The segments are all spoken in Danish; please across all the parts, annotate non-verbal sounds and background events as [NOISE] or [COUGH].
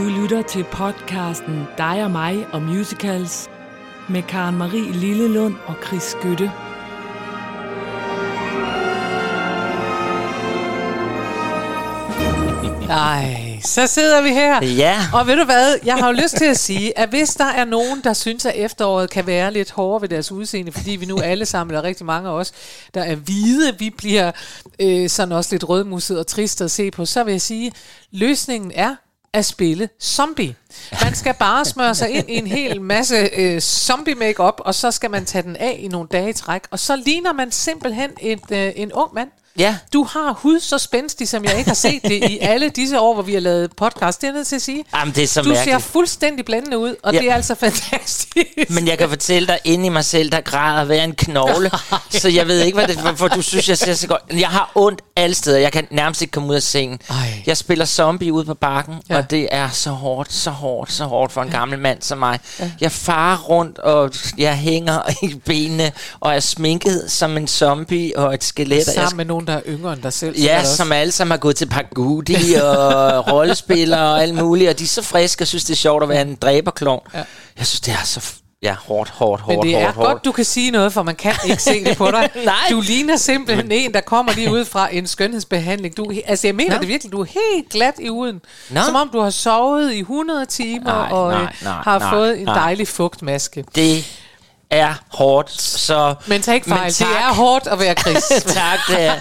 Du lytter til podcasten Dig og mig og musicals med Karen Marie Lillelund og Chris Skytte. Nej, så sidder vi her. Ja. Og ved du hvad, jeg har jo lyst til at sige, at hvis der er nogen, der synes, at efteråret kan være lidt hårdere ved deres udseende, fordi vi nu alle sammen, eller rigtig mange af os, der er hvide, vi bliver øh, sådan også lidt rødmusset og trist at se på, så vil jeg sige, løsningen er at spille zombie. Man skal bare smøre sig ind i en hel masse øh, zombie makeup og så skal man tage den af i nogle dage i træk, og så ligner man simpelthen et, øh, en ung mand. Ja. Du har hud så spændstig, som jeg ikke har set det i alle disse år, hvor vi har lavet podcast. Det er jeg nødt til at sige. Jamen, det er så du mærkeligt. ser fuldstændig blændende ud, og Ja. det er altså fantastisk. Men jeg kan fortælle dig, inde i mig selv, der græder hver en knogle. [LAUGHS] så jeg ved ikke, hvad det hvorfor du synes, jeg ser så godt. Jeg har ondt alle steder. Jeg kan nærmest ikke komme ud af sengen. Ej. Jeg spiller zombie ude på bakken, Ja. og det er så hårdt, så hårdt, så hårdt for en gammel mand som mig. Ja. Jeg farer rundt, og jeg hænger i benene, og er sminket som en zombie og et skelet. Sammen med nogen, der er yngre end dig selv. Ja, som alle sammen har gået til Pagudi og [LAUGHS] rollespillere og alt muligt, og de er så friske og synes, det er sjovt at være en dræberklon. Ja. Jeg synes, det er så ja, hårdt, hårdt, Men hårdt, det er hårdt, godt, hårdt. du kan sige noget, for man kan ikke se det på dig. [LAUGHS] Nej. Du ligner simpelthen en, der kommer lige ud fra en skønhedsbehandling. Du, altså, jeg mener Nå. det virkelig. Du er helt glat i uden. Nå. Som om du har sovet i 100 timer Nej, og nej, øh, nej, har nej, fået en nej. dejlig fugtmaske. Det er hårdt, så... Men tag ikke fejl, det tak. er hårdt at være Chris. [LAUGHS] tak, det er...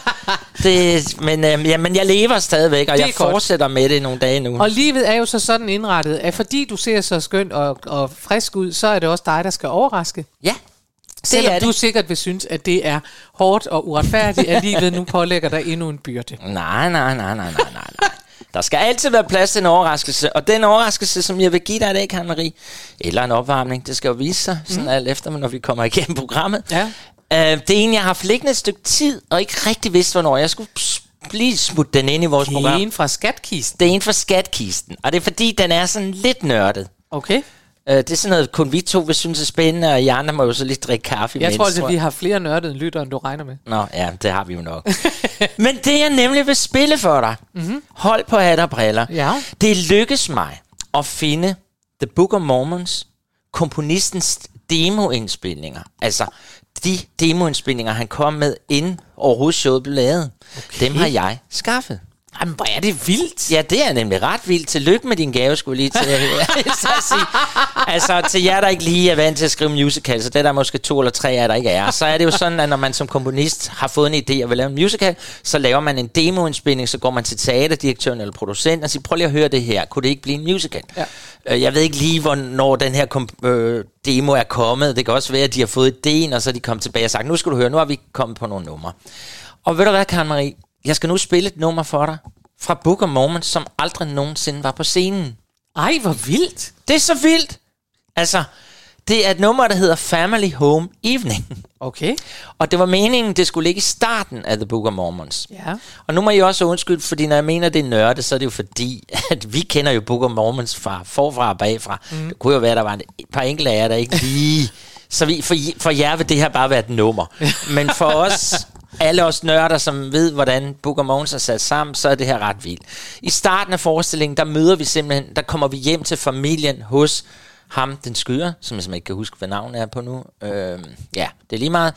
Det, men, øhm, ja, men jeg lever stadigvæk, og Det jeg godt. fortsætter med det nogle dage nu. Og livet er jo så sådan indrettet, at fordi du ser så skønt og, og frisk ud, så er det også dig, der skal overraske. Ja, Selvom er du det. sikkert vil synes, at det er hårdt og uretfærdigt, at livet nu pålægger dig endnu en byrde. Nej, nej, nej, nej, nej, nej. Der skal altid være plads til en overraskelse, og den overraskelse, som jeg vil give dig i dag, Marie, eller en opvarmning, det skal jo vise sig, sådan alt efter, når vi kommer igennem programmet. Ja. Uh, det er en, jeg har haft liggende et stykke tid, og ikke rigtig vidst, hvornår jeg skulle lige smutte den ind i vores program. En fra skatkisten. Det er en fra skatkisten, og det er fordi, den er sådan lidt nørdet. Okay. Uh, det er sådan noget, kun vi to vil synes er spændende, og I andre må jo så lige drikke kaffe Jeg imens, tror altså, at vi har flere nørdede lyttere, end du regner med. Nå, ja, det har vi jo nok. [LAUGHS] Men det jeg nemlig vil spille for dig, mm-hmm. hold på hat og briller, Ja. det lykkes mig at finde The Book of Mormons, komponistens demoindspilninger. Altså, de demoindspilninger, han kom med, inden overhovedet showet blev lavet, okay. dem har jeg skaffet. Jamen, hvor er det vildt. Ja, det er nemlig ret vildt. Tillykke med din gave, skulle lige til [LAUGHS] at, sige. Altså, til jer, der ikke lige er vant til at skrive musical, så det er der måske to eller tre af jer, der ikke er, så er det jo sådan, at når man som komponist har fået en idé og vil lave en musical, så laver man en demoindspilning, så går man til teaterdirektøren eller producenten og siger, prøv lige at høre det her, kunne det ikke blive en musical? Ja. Øh, Jeg ved ikke lige, hvornår den her kom, øh, demo er kommet. Det kan også være, at de har fået idéen, og så er de kommet tilbage og sagt, nu skal du høre, nu har vi kommet på nogle numre. Og ved du hvad, Karen Marie? Jeg skal nu spille et nummer for dig fra Book of Mormon, som aldrig nogensinde var på scenen. Ej, hvor vildt. Det er så vildt! Altså, det er et nummer, der hedder Family Home Evening. Okay. Og det var meningen, det skulle ligge i starten af The Book of Mormons. Ja. Og nu må jeg også undskylde, fordi når jeg mener, det er nørdet, så er det jo fordi, at vi kender jo Book of Mormons fra forfra og bagfra. Mm. Det kunne jo være, at der var et par enkelte af jer, der ikke lige... [LAUGHS] Så vi, for, for jer vil det her bare være et nummer. [LAUGHS] Men for os, alle os nørder, som ved, hvordan Book of Mormons er sat sammen, så er det her ret vildt. I starten af forestillingen, der møder vi simpelthen, der kommer vi hjem til familien hos ham, den skyder, som jeg simpelthen ikke kan huske, hvad navnet er på nu. Øh, ja, det er lige meget.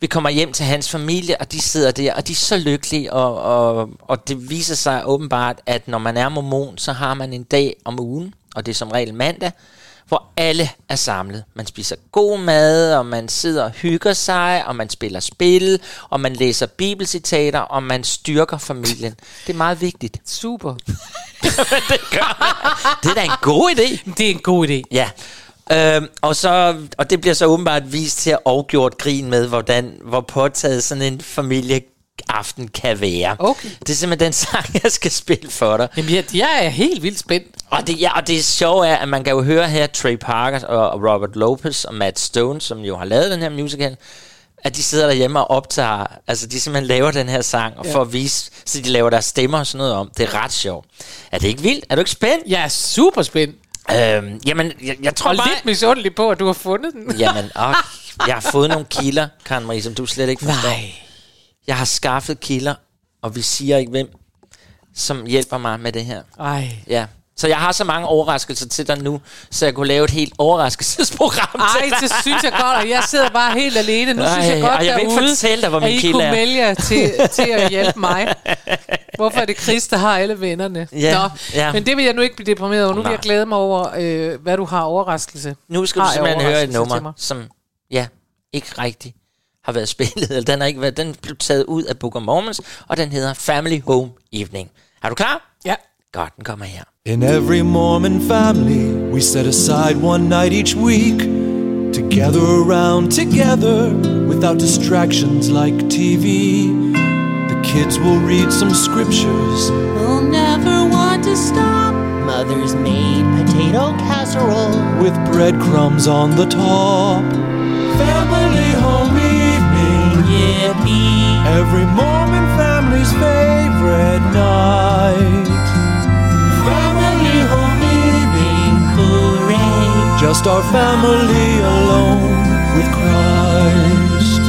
Vi kommer hjem til hans familie, og de sidder der, og de er så lykkelige, og, og, og det viser sig åbenbart, at når man er mormon, så har man en dag om ugen, og det er som regel mandag, hvor alle er samlet. Man spiser god mad, og man sidder og hygger sig, og man spiller spil, og man læser bibelcitater, og man styrker familien. Det er meget vigtigt. Super. [LAUGHS] Det er da en god idé. Det er en god idé. Ja. Øhm, og, så, og det bliver så åbenbart vist til at afgjort grin med, hvordan, hvor påtaget sådan en familieaften kan være. Okay. Det er simpelthen den sang, jeg skal spille for dig. Jamen, jeg, jeg er helt vildt spændt. Og det, ja, og det sjove er, at man kan jo høre her Trey Parker og og Robert Lopez og Matt Stone, som jo har lavet den her musical, at de sidder derhjemme og optager, altså de simpelthen laver den her sang, og Ja. for at vise, så de laver deres stemmer og sådan noget om. Det er ret sjovt. Er det ikke vildt? Er du ikke spændt? Jeg er super spændt. Øhm, jamen, jeg, jeg tror Og bare... lidt misundelig på, at du har fundet den. Jamen, åh, jeg har fået nogle kilder, Karen Marie, som du slet ikke forstår. Nej. Jeg har skaffet kilder, og vi siger ikke hvem, som hjælper mig med det her. Ej. Ja, Så jeg har så mange overraskelser til dig nu, så jeg kunne lave et helt overraskelsesprogram Ej, til dig. det synes jeg godt, og jeg sidder bare helt alene. Nu Ej, synes jeg godt jeg vil ikke derude, fortælle dig, hvor min kilde kunne er. vælge jer til, til at hjælpe mig. Hvorfor er det Chris, der har alle vennerne? Ja, Nå, ja. Men det vil jeg nu ikke blive deprimeret over. Nu vil Nej. jeg glæde mig over, øh, hvad du har overraskelse. Nu skal du Har jeg simpelthen høre et nummer, som ja, ikke rigtig har været spillet, eller den har ikke været, den blev taget ud af Book of Mormons, og den hedder Family Home Evening. Er du klar? Ja. Godt, den kommer her. In every Mormon family, we set aside one night each week to gather around together without distractions like TV. The kids will read some scriptures, We'll never want to stop. Mother's made potato casserole. with breadcrumbs on the top. Family home evening, Yippee! every Mormon family's favorite night. Family home evening, Hooray! just our family alone with Christ.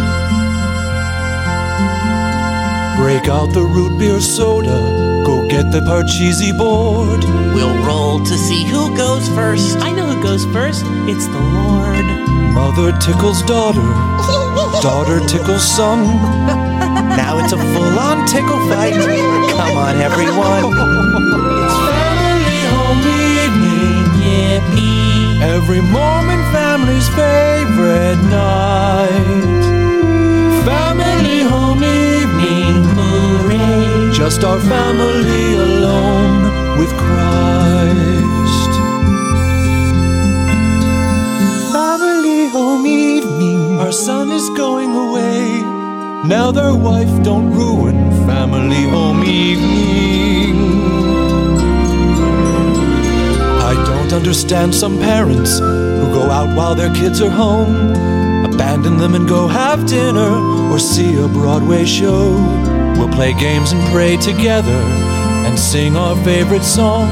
Break out the root beer soda, go get the parcheesi board. We'll roll to see who goes first. I know who goes first. It's the Lord. Mother tickles daughter, [LAUGHS] daughter tickles son. Now it's a full-on tickle fight. Come on, everyone. It's family home evening. Yippee! Every Mormon family's favorite night. Family home evening. Hooray! Just our family alone with Christ. Home evening. Our son is going away. Now their wife don't ruin family home evening. I don't understand some parents who go out while their kids are home, abandon them and go have dinner or see a Broadway show. We'll play games and pray together and sing our favorite song.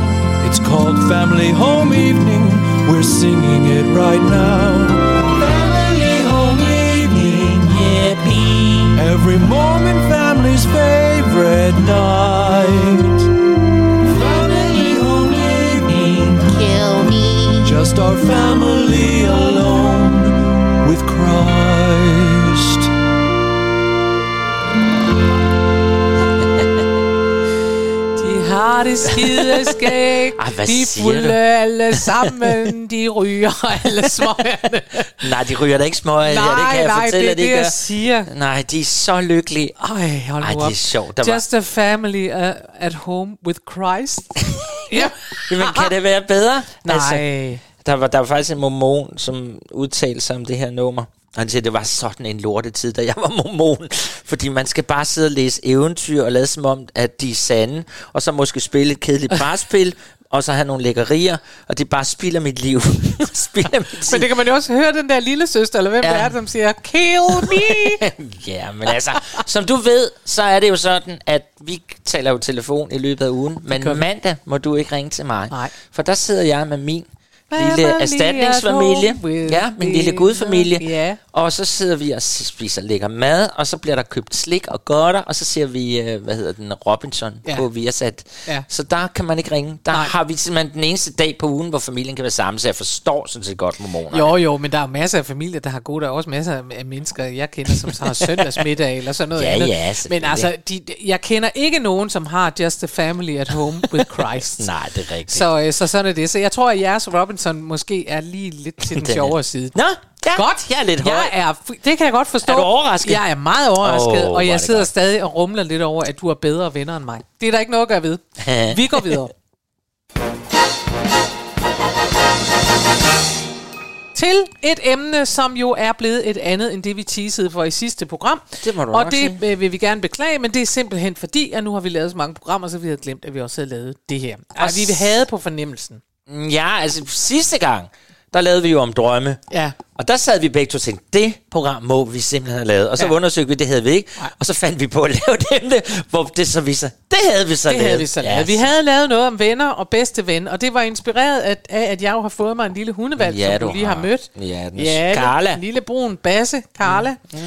It's called Family Home Evening. We're singing it right now. Every Mormon family's favorite night. Family Home Evening. Kill me! Just our family alone with Christ. Har det skide skæg. Ej, hvad de er siger fulde du? alle sammen. De ryger alle smøgerne. Nej, de ryger da ikke små af. ja, det kan jeg nej, fortælle, det er de det, jeg gør. siger. Nej, de er så lykkelige. Ej, hold Ej, det er sjovt. Der var- Just a family uh, at home with Christ. [LAUGHS] ja. [LAUGHS] Jamen, kan det være bedre? Altså, Nej. der, var, der var faktisk en mormon, som udtalte sig om det her nummer. Han siger, det var sådan en lortetid, da jeg var mormon. Fordi man skal bare sidde og læse eventyr og lade som om, at de er sande. Og så måske spille et kedeligt brætspil, og så have nogle lækkerier. Og det bare spilder mit liv. [LAUGHS] spilder mit tid. Men det kan man jo også høre, den der lille søster, eller hvem Ja. det er, som siger, kill me. [LAUGHS] ja, men altså, som du ved, så er det jo sådan, at vi taler jo telefon i løbet af ugen, men mandag må du ikke ringe til mig. Nej. For der sidder jeg med min lille at erstatningsfamilie. Ja, min lille gudfamilie. Ja. Og så sidder vi og spiser lækker mad, og så bliver der købt slik og godter, og så ser vi, øh, hvad hedder den, Robinson. Ja. på Viasat. Ja. Så der kan man ikke ringe. Der Nej. har vi simpelthen den eneste dag på ugen, hvor familien kan være sammen, så jeg forstår sådan set godt mormonerne. Jo, jo, men der er masser af familier, der har gode. Der er også masser af mennesker, jeg kender, som har [LAUGHS] søndagsmiddag eller sådan noget Ja, andet. ja, men altså, de, jeg kender ikke nogen, som har just a family at home with Christ. [LAUGHS] Nej, det er rigtigt. Så, øh, så sådan er det. Så jeg tror, at jeres Robinson måske er lige lidt til [LAUGHS] den, Den er- sjovere side. Nå, ja, Godt. Jeg er lidt høj. Jeg er, det kan jeg godt forstå. Er du overrasket? Jeg er meget overrasket, oh, og jeg sidder godt. stadig og rumler lidt over, at du er bedre venner end mig. Det er der ikke noget at gøre ved. [LAUGHS] Vi går videre. Til et emne, som jo er blevet et andet end det, vi teasede for i sidste program. Det må du Og det sige. øh, vil vi gerne beklage, men det er simpelthen fordi, at nu har vi lavet så mange programmer, så vi havde glemt, at vi også havde lavet det her. Og vi s- havde på fornemmelsen. Ja, altså sidste gang, der lavede vi jo om drømme. Ja, og der sad vi begge to og tænkte, det program må vi simpelthen have lavet. Og så Ja. undersøgte vi, det havde vi ikke. Og så fandt vi på at lave [LAUGHS] det emne, hvor det så viser, det havde vi så Det lavet. havde vi så lavet. Vi havde lavet noget om venner og bedste ven, og det var inspireret af, at jeg jo har fået mig en lille hundevalg, Ja, som du du lige har, har. mødt. Ja, den ja Carla. En lille brun basse, Carla. Mm.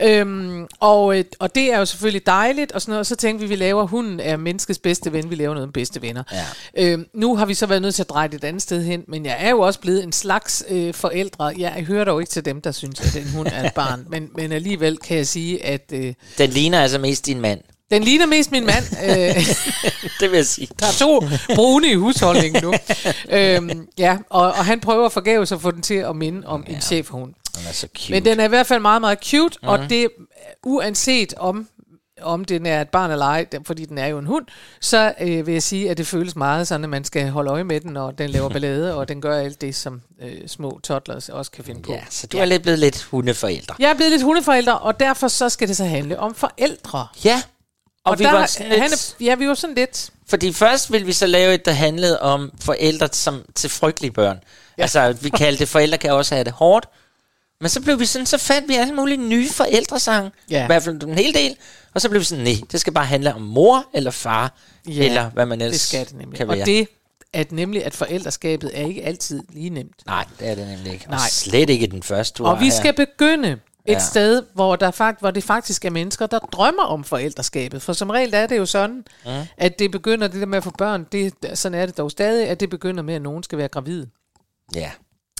Øhm, og, øh, og det er jo selvfølgelig dejligt, og sådan noget. Og så tænkte vi, vi laver, hunden er menneskets bedste ven, vi laver noget om bedste venner. Ja. Øhm, nu har vi så været nødt til at dreje det et andet sted hen, men jeg er jo også blevet en slags øh, forældre. Jeg hører dog ikke til dem, der synes, at den hund er et barn, [LAUGHS] men, men alligevel kan jeg sige, at øh, Den ligner altså mest din mand. den ligner mest min mand. [LAUGHS] Øh, [LAUGHS] Det vil jeg sige. der er to brune i husholdningen nu. øhm, ja, og, og han prøver forgæves at få den til at minde om ja. en chefhund. Den er så cute. Men den er i hvert fald meget, meget cute, mm. og det uanset om om den er et barn eller ej, fordi den er jo en hund, så øh, vil jeg sige, at det føles meget sådan, at man skal holde øje med den, og den laver [LAUGHS] ballade, og den gør alt det, som øh, små toddlers også kan finde på. Ja, så du er lidt blevet lidt hundeforældre. Jeg er blevet lidt hundeforældre, og derfor så skal det så handle om forældre. Ja. Og, og vi der, var sådan lidt, han er, ja, vi var sådan lidt... Fordi først ville vi så lave et, der handlede om forældre som, til frygtelige børn. Ja. Altså, vi kaldte det, forældre kan også have det hårdt. Men så blev vi sådan, så fandt vi alle mulige nye forældresange. Ja. I hvert fald en hel del. Og så blev vi sådan, nej, det skal bare handle om mor eller far. Ja, eller hvad man ellers Det skal det nemlig. kan og være. det, at nemlig at forældreskabet er ikke altid lige nemt. Nej, det er det nemlig ikke. Nej. Og slet ikke den første, du Og vi her. skal begynde et Ja. sted, hvor, der fakt, hvor det faktisk er mennesker, der drømmer om forældreskabet. For som regel er det jo sådan, mm. at det begynder, det der med at få børn, det, sådan er det dog stadig, at det begynder med, at nogen skal være gravid. Ja,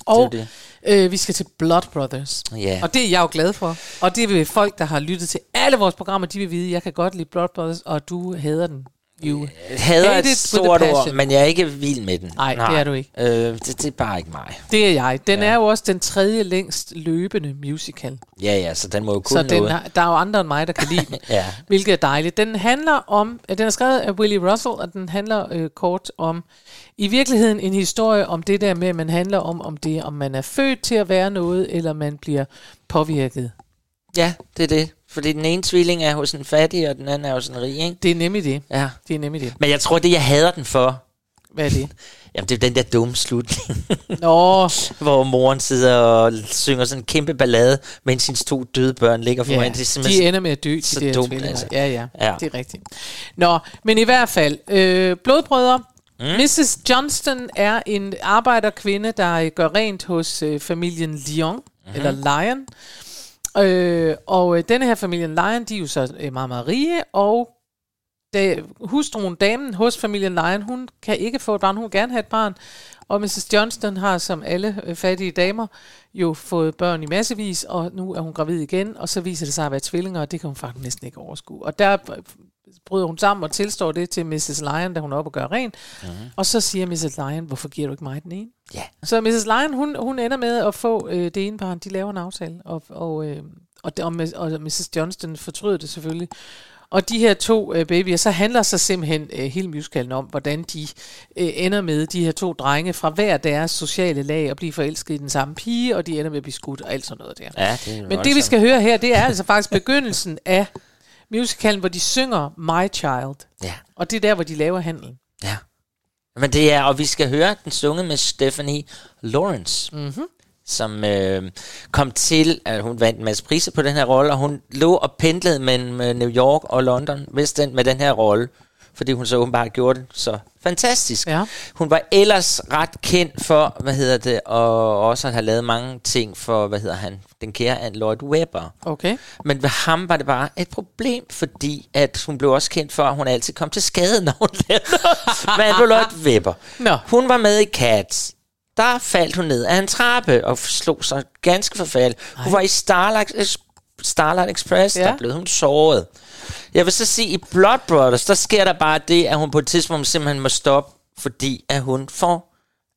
Og det. øh, vi skal til Blood Brothers. Ja. Og det er jeg jo glad for. Og det vil folk, der har lyttet til alle vores programmer, de vil vide, at jeg kan godt lide Blood Brothers, og du hader den. You. Jeg hader Hate et stort ord, men jeg er ikke vild med den. Nej, det er du ikke. Øh, det, det er bare ikke mig. Det er jeg. Den ja. er jo også den tredje længst løbende musical. Ja, ja, så den må jo Så kunne den noget. har, der er jo andre end mig, der kan lide [LAUGHS] den. Ja. Hvilket er dejligt. Den handler om, øh, den er skrevet af Willie Russell, og den handler øh, kort om, i virkeligheden en historie om det der med, at man handler om, om det, om man er født til at være noget, eller man bliver påvirket. Ja, det er det. Fordi den ene tvilling er hos en fattig, og den anden er hos en rig, ikke? Det er nemlig det. Ja. Det er nemlig det. Men jeg tror, det jeg hader den for, Hvad er det? [LAUGHS] jamen det er den der dumme slutning, [LAUGHS] Nå, [LAUGHS] hvor moren sidder og synger sådan en kæmpe ballade, mens hendes to døde børn ligger foran. ja, det er de ender med at dø, de så der dumt, altså. Ja, ja, Ja. det er rigtigt. Nå, men i hvert fald, øh, blodbrødre, mm. Mrs. Johnston er en arbejderkvinde, der gør rent hos øh, familien Lyon, mm-hmm. eller Lion. Øh, og øh, denne her familien Lion, de er jo så øh, meget, meget rige, og da, hustruen, damen hos familien Lion, hun kan ikke få et barn, hun vil gerne have et barn. Og Mrs. Johnston har, som alle øh, fattige damer, jo fået børn i massevis, og nu er hun gravid igen, og så viser det sig at være tvillinger, og det kan hun faktisk næsten ikke overskue. Og der øh, bryder hun sammen og tilstår det til Mrs. Lion, da hun er oppe og gør rent. Mm-hmm. Og så siger Mrs. Lion, hvorfor giver du ikke mig den ene? Ja. Så Mrs. Lion, hun, hun ender med at få øh, det ene barn. De laver en aftale, og, og, øh, og, og, og Mrs. Johnston fortryder det selvfølgelig. Og de her to øh, babyer, så handler sig simpelthen øh, hele musicalen om, hvordan de øh, ender med de her to drenge fra hver deres sociale lag og blive forelsket i den samme pige, og de ender med at blive skudt og alt sådan noget der. Ja, det Men det vi skal høre her, det er altså faktisk begyndelsen af musicalen, hvor de synger My Child. Ja, Og det er der, hvor de laver handlen. ja. Men det er, og vi skal høre den sunget med Stephanie Lawrence. Mm-hmm. Som øh, kom til, at hun vandt en masse priser på den her rolle, og hun lå og pendlede mellem øh, New York og London West End med den her rolle, fordi hun så åbenbart gjorde det så fantastisk. Ja. Hun var ellers ret kendt for, hvad hedder det, og også at have lavet mange ting for, hvad hedder han, den kære Ann Lloyd Webber. Okay. Men ved ham var det bare et problem, fordi at hun blev også kendt for, at hun altid kom til skade, når hun lavede med Andrew Lloyd Webber. Nå. Hun var med i Cats. Der faldt hun ned af en trappe og slog sig ganske forfærdeligt. Hun var i Starlight, Starlight Express, ja. der blev hun såret. Jeg vil så sige, i Blood Brothers, der sker der bare det, at hun på et tidspunkt simpelthen må stoppe, fordi at hun får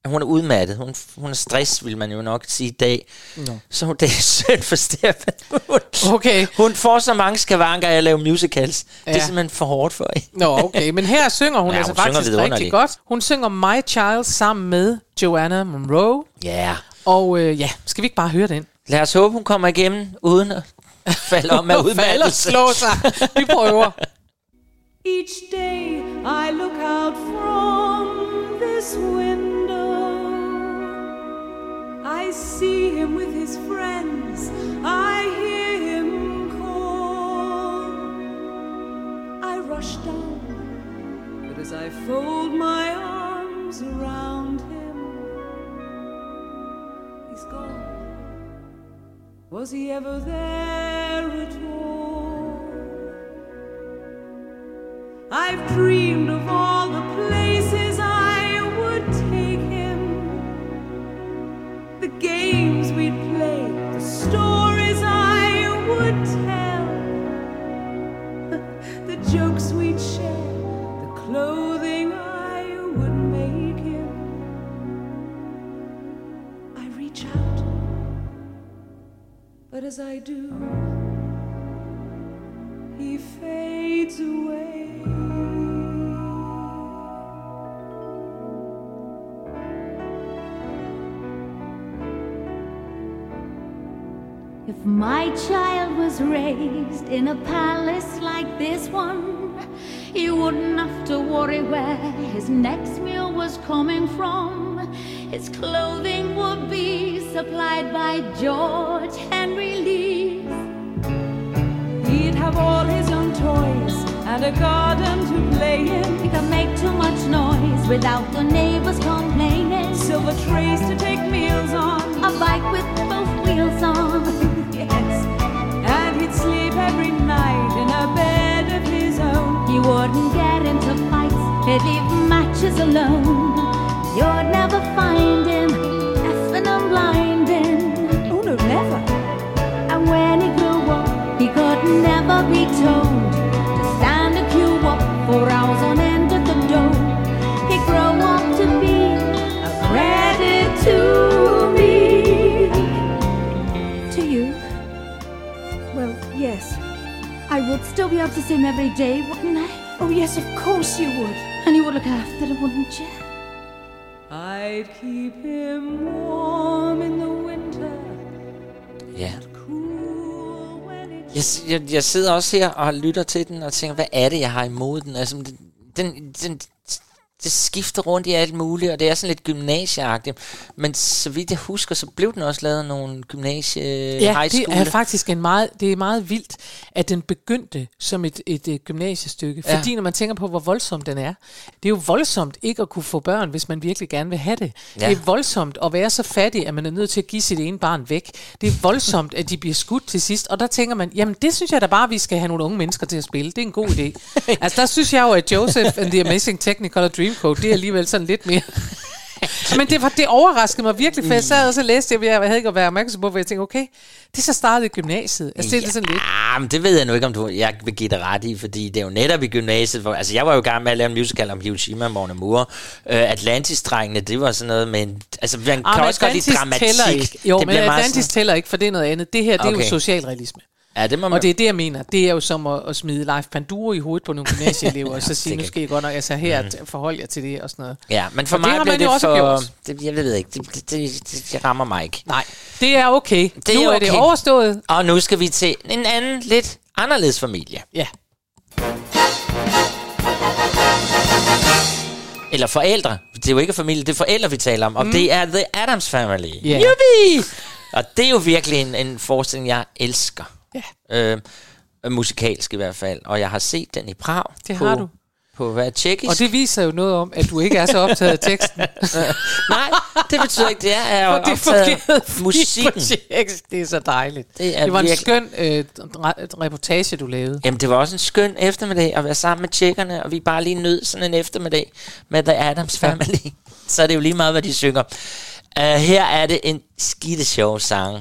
at hun er udmattet. Hun, hun er stress, vil man jo nok sige i dag. Nå. Så hun, [LAUGHS] det er synd for Stefan. Hun, Okay. hun får så mange skavanker af at lave musicals. Ja. Det er simpelthen for hårdt for hende. Nå, okay. Men her synger hun [LAUGHS] Ja, altså hun synger faktisk rigtig vidunderligt. godt. Hun synger My Child sammen med Joanna Monroe. Ja. Yeah. Og øh, ja, skal vi ikke bare høre den? Lad os håbe, hun kommer igennem, uden at falde om af Falder og udmattelse. sig. Vi prøver. Each day I look out from this window. I see him with his friends. I hear him call. I rush down, but as I fold my arms around him, he's gone. Was he ever there at all? I've dreamed If my child was raised in a palace like this one, he wouldn't have to worry where his next meal was coming from. His clothing would be supplied by George Henry Lee. He'd have all his own toys and a garden to play in. He could make too much noise without the neighbors complaining. Silver trays to take meals on. A bike with both wheels on. Wouldn't get into fights, he'd leave matches alone. You'd never find him effing and blinding. Oh no, never. And when he grew up, he could never be told to stand and queue up for hours on end at the door. He'd grow up to be a credit to me. To you? Well, yes. I would still be able to see him every day, wouldn't I? Yes, of course you would. And you would look after him, wouldn't you? I'd keep him warm in the winter, Ja. Jeg, jeg, jeg sidder også her og lytter til den og tænker, hvad er det, jeg har imod den? Altså, den, den det skifter rundt i alt muligt, og det er sådan lidt gymnasieagtigt. Men så vidt jeg husker, så blev den også lavet nogle gymnasie Ja, high det school. er faktisk en meget, det er meget vildt, at den begyndte som et, et, et gymnasiestykke. Ja. Fordi når man tænker på, hvor voldsom den er, det er jo voldsomt ikke at kunne få børn, hvis man virkelig gerne vil have det. Ja. Det er voldsomt at være så fattig, at man er nødt til at give sit ene barn væk. Det er [LAUGHS] voldsomt, at de bliver skudt til sidst. Og der tænker man, jamen det synes jeg da bare, vi skal have nogle unge mennesker til at spille. Det er en god idé. [LAUGHS] altså der synes jeg jo, at Joseph and the Amazing Technicolor Dreamcoat, det er alligevel sådan lidt mere... Men det, var, det overraskede mig virkelig, for jeg sad og så læste det, og jeg havde ikke at være opmærksom på, for jeg tænkte, okay, det er så startet i gymnasiet. Altså, det er sådan lidt... Men det ved jeg nu ikke, om du, jeg vil give dig ret i, fordi det er jo netop i gymnasiet, hvor, altså jeg var jo i gang med at lave en musical om Hiroshima og Mornemure. Øh, Atlantis-drengene, det var sådan noget med en, altså man kan Ah, men også godt lide dramatik. tæller ikke. Jo, det men Atlantis sådan- tæller ikke, for det er noget andet. Det her, det er Okay. jo socialrealisme. Ja, det må man, Og det er det, jeg mener. Det er jo som at, at smide Leif Panduro i hovedet på nogle gymnasieelever, [LAUGHS] og så sige, det nu skal I godt nok, altså her, mm. forhold jer til det og sådan noget. Ja, men for det mig har bliver man det også for... gjort. Det, jeg ved ikke, det, det, det, det, det rammer mig ikke. Nej, det er okay. Det nu er er det okay. overstået. Og nu skal vi til en anden, lidt anderledes familie. Ja. Eller forældre. Det er jo ikke familie, det er forældre, vi taler om. Og mm. det er The Addams Family. Ja. Yuppie! Og det er jo virkelig en, en forestilling, jeg elsker. Ja. Øh, musikalsk i hvert fald. Og jeg har set den i Prag. Det på, har du. På hvad tjekkisk. Og det viser jo noget om, at du ikke er så optaget af teksten. [LAUGHS] Nej, det betyder ikke, det er, er jo Og det optaget af musikken. Det er så dejligt. Det er det var en virkelig- skøn øh, re- reportage, du lavede. Jamen, det var også en skøn eftermiddag at være sammen med tjekkerne, og vi bare lige nød sådan en eftermiddag med The Adams Family. [LAUGHS] Så er det jo lige meget, hvad de synger. Uh, her er det en skide sjov sang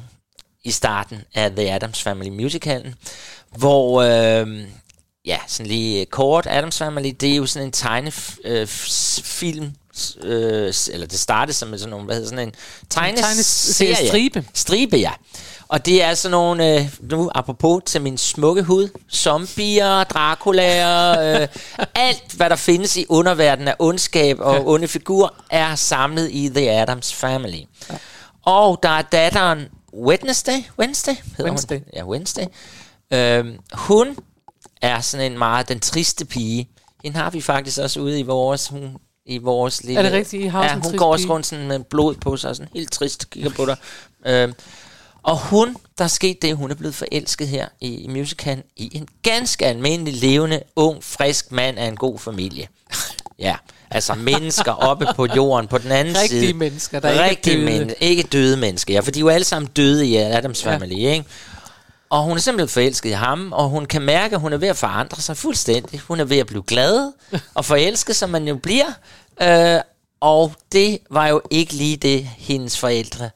i starten af The Adams Family musicalen, hvor, øh, ja, sådan lige kort, Adams Family, det er jo sådan en tegnefilm, øh, eller det startede som sådan nogle, hvad hedder sådan en tegneserie. tegneserie, stribe. Stribe, ja. Og det er sådan nogle, øh, nu apropos til min smukke hud, zombier, Dracula, øh, alt hvad der findes i underverdenen af ondskab og ja. onde figurer, er samlet i The Addams Family. Ja. Og der er datteren Wednesday, Wednesday, hedder Wednesday. Hun? Ja, Wednesday. Øhm, hun er sådan en meget den triste pige. Hende har vi faktisk også ude i vores, hun i vores lille... Er det rigtigt? I har ja, hun går også rundt sådan med blod på sig, sådan helt trist kigger på dig. Øhm, og hun, der er sket det, hun er blevet forelsket her i, i musicalen, i en ganske almindelig, levende, ung, frisk mand af en god familie. Ja, altså mennesker oppe på jorden på den anden Rigtige side. mennesker, der ikke er Rigtige døde. Men, ikke døde mennesker, ja, for de er jo alle sammen døde i Adams Ja. Family, ikke? Og hun er simpelthen forelsket i ham, og hun kan mærke, at hun er ved at forandre sig fuldstændig. Hun er ved at blive glad og forelsket, som man jo bliver. Øh, og det var jo ikke lige det, hendes forældre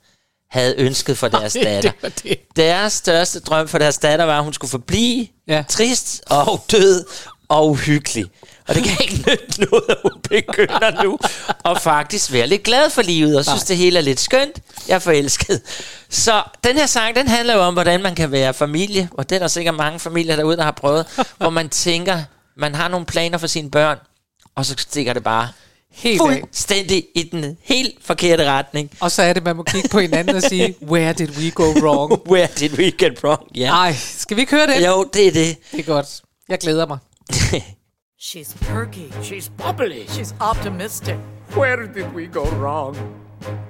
havde ønsket for [LAUGHS] deres Nej, datter. det det. Deres største drøm for deres datter var, at hun skulle forblive ja. trist og død og uhyggelig. Og det kan ikke nytte noget, at hun begynder nu at faktisk være lidt glad for livet, og synes, Nej. det hele er lidt skønt. Jeg er forelsket. Så den her sang, den handler jo om, hvordan man kan være familie, og det er der sikkert mange familier derude, der har prøvet, [LAUGHS] hvor man tænker, man har nogle planer for sine børn, og så stikker det bare Helt af. fuldstændig i den helt forkerte retning. Og så er det, man må kigge på hinanden og sige, [LAUGHS] where did we go wrong? [LAUGHS] Where did we get wrong? Ja. Ej, skal vi ikke høre det? Jo, det er det. Det er godt. Jeg glæder mig. She's perky. She's bubbly. She's optimistic. Where did we go wrong?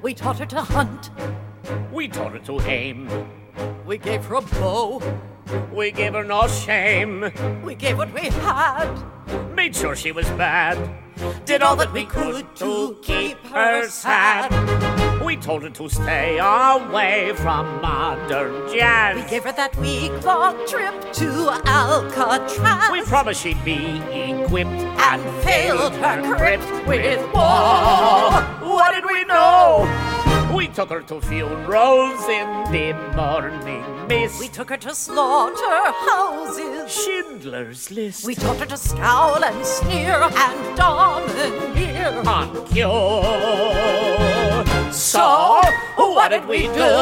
We taught her to hunt. We taught her to aim. We gave her a bow. We gave her no shame. We gave what we had. Made sure she was bad. Did all that we could to keep her sad. We told her to stay away from modern jazz. We gave her that week-long trip to Alcatraz. We promised she'd be equipped and failed her crypt with war. What did we know? We took her to funerals in the morning mist. We took her to slaughterhouses. Schindler's List. We taught her to scowl and sneer and domineer. on cue. So, what did we do?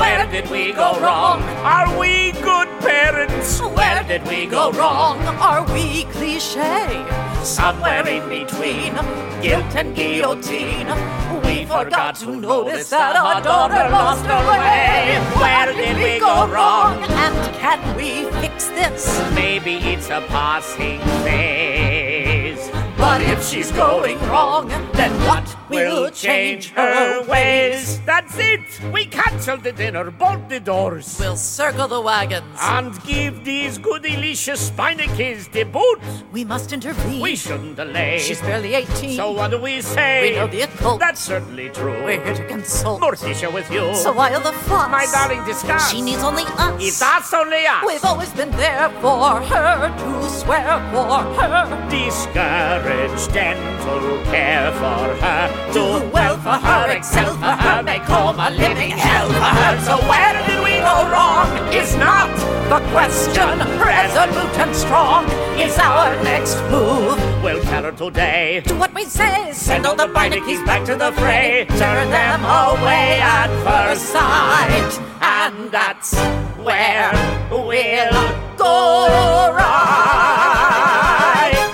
Where did we go wrong? Are we good parents? Where did we go wrong? Are we cliche? Somewhere in between Guilt and guillotine. We forgot to notice that our daughter lost her way. Where did we go wrong? And can we fix this? Maybe it's a passing phase. But if she's going wrong, then what will change her ways? That's it. We cancel the dinner, bolt the doors, We'll circle the wagons. and give these good delicious Spinakes the boot. We must intervene. We shouldn't delay. She's barely 18. So what do we say? We know the occult. That's certainly true. We're here to consult. Morticia with you. So why all the fuss? My darling, discuss. She needs only us. It's us only us. We've always been there for her, to swear for her. Discourage dental care for her. Do well for her, excel for her, make home a living hell for her. So where did we go wrong? Is not the question. Resolute and strong is our next move. We'll tell her today. Do what we say. Send all the Beinecke's back to the fray. Turn them away at first sight. And that's where we'll go right.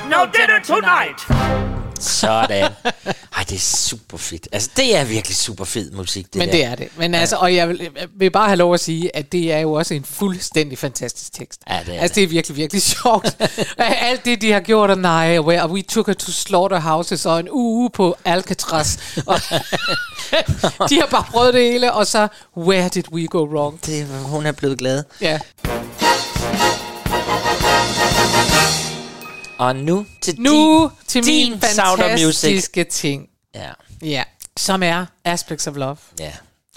No dinner tonight. Sådan. Ej, det er super fedt. Altså, det er virkelig super fed musik, det Men der. det er det. Men altså, og jeg vil, jeg vil bare have lov at sige, at det er jo også en fuldstændig fantastisk tekst. Ja, det er altså, det er virkelig, virkelig [LAUGHS] sjovt. Alt det, de har gjort, og nej, where we took her to slaughterhouses, og en uge på Alcatraz. Og [LAUGHS] de har bare prøvet det hele, og så, where did we go wrong? det hun er blevet glad. Ja. Og nu til Nu din, til din min of Music. fantastiske ting. Ja, Ja, som er Aspects of Love. ja.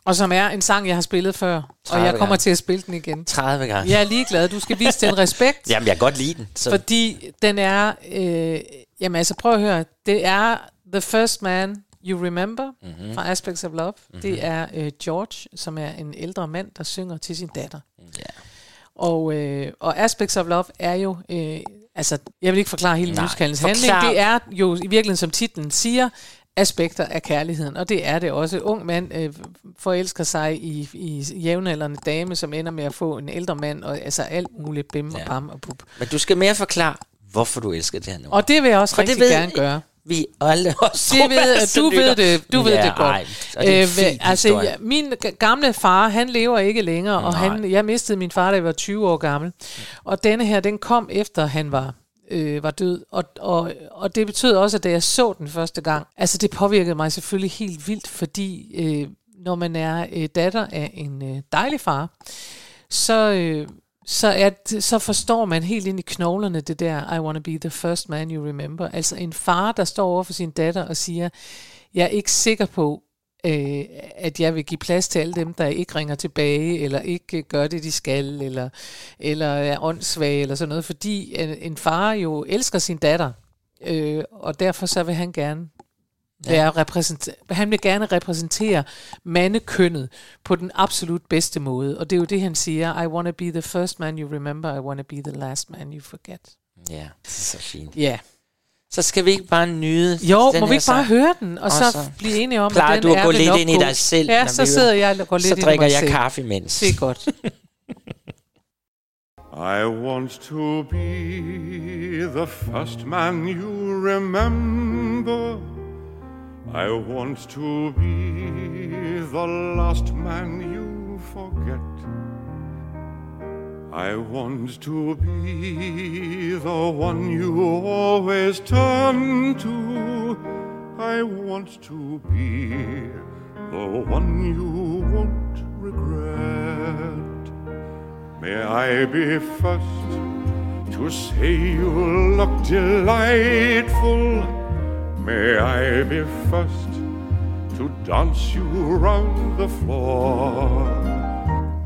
Og som er en sang, jeg har spillet før. Og 30 jeg kommer gange. til at spille den igen. 30 gange. Jeg er ligeglad. Du skal vise den [LAUGHS] respekt. Jamen, jeg kan godt lide den. Så. Fordi den er... Øh, jamen altså, prøv at høre. Det er The First Man You Remember Mhm. mm-hmm. fra Aspects of Love. Mm-hmm. Det er øh, George, som er en ældre mand, der synger til sin datter. Ja. Og, øh, og Aspects of Love er jo... Øh, altså, jeg vil ikke forklare hele forklar. handling. Det er jo i virkeligheden, som titlen siger, aspekter af kærligheden, og det er det også. Ung mand øh, forelsker sig i, i jævnaldrende dame, som ender med at få en ældre mand, og altså alt muligt bim og Ja. bam og bub. Men du skal mere forklare, hvorfor du elsker det her nu. Og det vil jeg også For rigtig det ved gerne gøre. Vi alle os Det ved, du ved det, du ved ja, det godt. Ej, det Øh, fin altså, historie. ja, min gamle far, han lever ikke længere, og Nej. han, jeg mistede min far, da jeg var 20 år gammel. Og denne her, den kom efter, han var øh, var død. Og, og, og det betød også, at da jeg så den første gang, altså det påvirkede mig selvfølgelig helt vildt, fordi øh, når man er øh, datter af en øh, dejlig far, så, øh, så, er, det- så forstår man helt ind i knoglerne det der, I wanna be the first man you remember. Altså en far, der står over for sin datter og siger, jeg er ikke sikker på, øh, at jeg vil give plads til alle dem, der ikke ringer tilbage, eller ikke øh, gør det, de skal, eller, eller er åndssvage, eller sådan noget, fordi en, en far jo elsker sin datter, øh, og derfor så vil han gerne være repræsent- han vil gerne repræsentere mandekønnet på den absolut bedste måde, og det er jo det, han siger, I wanna be the first man you remember, I wanna be the last man you forget. Ja, det er så fint. Ja. Så skal vi ikke bare nyde Jo, den må vi ikke bare sang? høre den, og, så, blive enige om, at den du at er gå lidt nok ind i dig selv, Ja, så sidder jeg og går lidt Så ind i drikker mig jeg selv. kaffe imens. Det er godt. [LAUGHS] I want to be the first man you remember. I want to be the last man you forget. I want to be the one you always turn to. I want to be the one you won't regret. May I be first to say you look delightful. May I be first to dance you round the floor.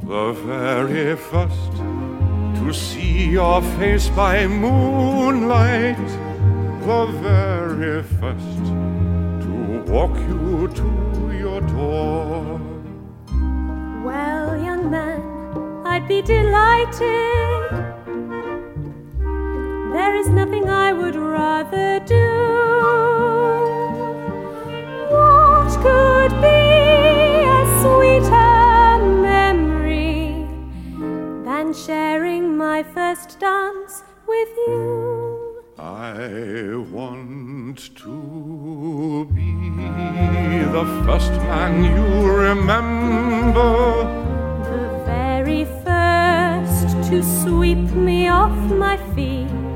The very first to see your face by moonlight. The very first to walk you to your door. Well, young man, I'd be delighted. There is nothing I would rather do. What could be a sweeter memory than sharing my first dance with you? I want to be the first man you remember. The very first to sweep me off my feet.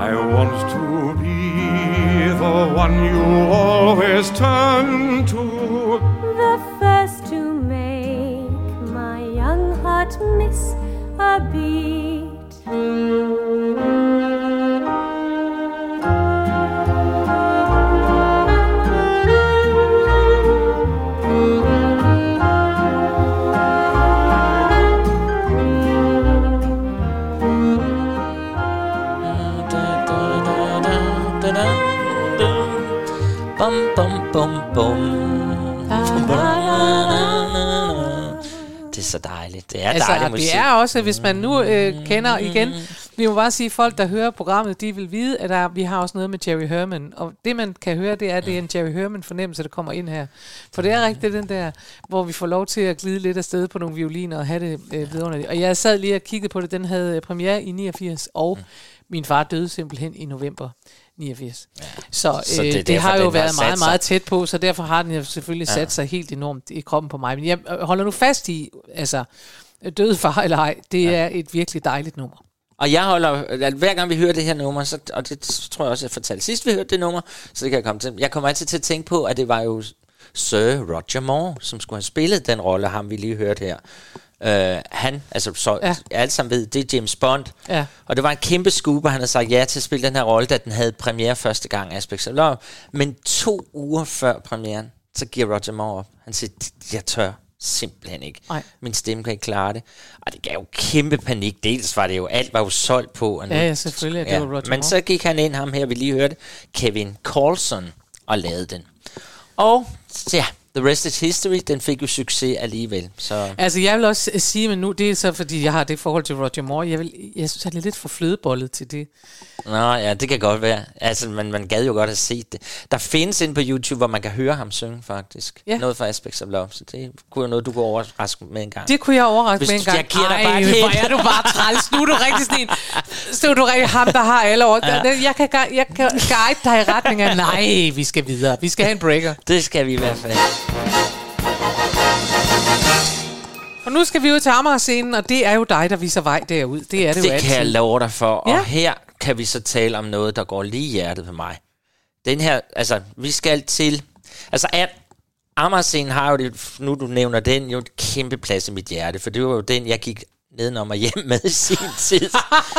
I want to be the one you always turn to. The first to make my young heart miss a beat. Bum, bum, bum, bum. Det er så dejligt. Det er altså, dejlig musik. det er også, hvis man nu øh, kender igen, vi må bare sige, at folk, der hører programmet, de vil vide, at der, vi har også noget med Jerry Herman. Og det, man kan høre, det er, at det er en Jerry Herman-fornemmelse, der kommer ind her. For det er rigtigt den der, hvor vi får lov til at glide lidt afsted på nogle violiner og have det øh, vidunderligt. Og jeg sad lige og kiggede på det. Den havde øh, premiere i 89, og min far døde simpelthen i november 89. Ja. Så, øh, Så det er det, derfor, har jo har været sat meget, sig. meget tæt på, så derfor har den jo selvfølgelig Ja. sat sig helt enormt i kroppen på mig. Men jeg øh, holder nu fast i, altså, død far eller ej, det ja. er et virkelig dejligt nummer. Og jeg holder, at hver gang vi hører det her nummer, så, og det tror jeg også, jeg fortalte sidst, vi hørte det nummer, så det kan jeg komme til. Jeg kommer altid til at tænke på, at det var jo Sir Roger Moore, som skulle have spillet den rolle, ham vi lige hørte her. Uh, han, altså så ja. alle sammen ved, det er James Bond. Ja. Og det var en kæmpe og han havde sagt ja til at spille den her rolle, da den havde premiere første gang, Aspects of Love. Men to uger før premieren, så giver Roger Moore op. Han siger, jeg tør simpelthen ikke. Nej. Min stemme kan ikke klare det. Og det gav jo kæmpe panik. Dels var det jo, alt var jo solgt på. Og nu, Ja, ja, selvfølgelig, det var Roger Men Moore. så gik han ind, ham her, vi lige hørte, Kevin Carlson, og lavede den. Og ja, The Rest is History, den fik jo succes alligevel. Så Altså, jeg vil også sige, men nu, det er så, fordi jeg har det forhold til Roger Moore, jeg, vil, jeg synes, han er lidt for flødebollet til det. Nå ja, det kan godt være. Altså, man, man gad jo godt have set det. Der findes ind på YouTube, hvor man kan høre ham synge, faktisk. Ja. Noget fra Aspects of Love, så det kunne jo noget, du kunne overraske med en gang. Det kunne jeg overraske Hvis med en gang. jeg giver dig bare hvor er du bare træls. Nu er du rigtig sådan en, så du rigtig ham, der har alle år. Ja. Jeg, kan, jeg kan guide dig i retning af, nej, vi skal videre. Vi skal have en breaker. Det skal vi i hvert fald. Og nu skal vi ud til Amager-scenen, og det er jo dig, der viser vej derud. Det er det, jo Det altid. kan jeg love dig for. Ja. Og her kan vi så tale om noget, der går lige i hjertet på mig. Den her, altså, vi skal til... Altså, at Amagerscenen har jo det, nu du nævner den, jo et kæmpe plads i mit hjerte, for det var jo den, jeg gik nedenom og hjem med i sin tid.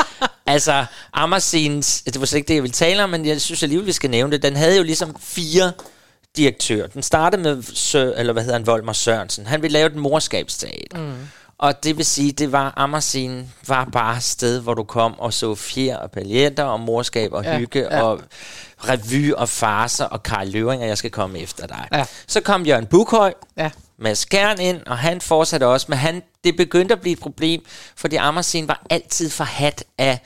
[LAUGHS] altså, Amagersenens, det var slet ikke det, jeg ville tale om, men jeg synes alligevel, vi skal nævne det. Den havde jo ligesom fire direktører. Den startede med, Sø, eller hvad hedder han, Volmer Sørensen. Han ville lave et morskabsteater. Mm. Og det vil sige, det var Amagersen var bare et sted, hvor du kom og så fjer og paljetter og morskab og Ja, hygge ja. og revy og farser og Karl Løvring, og jeg skal komme efter dig. Ja. Så kom Jørgen Bukhøj, Ja. Mads Kern ind, og han fortsatte også, men han, det begyndte at blive et problem, fordi Amagersen var altid forhat af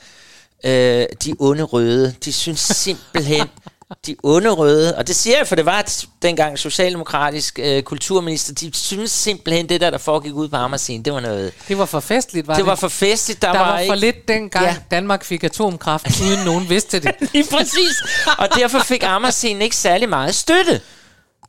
øh, de onde røde. De synes simpelthen, [LAUGHS] de onde røde, og det siger jeg, for det var et, dengang socialdemokratisk øh, kulturminister, de synes simpelthen, det der, der foregik ud på Amagersen, det var noget... Det var for festligt, var det det? var for festligt. Der, Der var, ikke, for lidt dengang, Ja. ja. Danmark fik atomkraft, uden nogen vidste det. [LAUGHS] Lige præcis. Og derfor fik Amagersen ikke særlig meget støtte.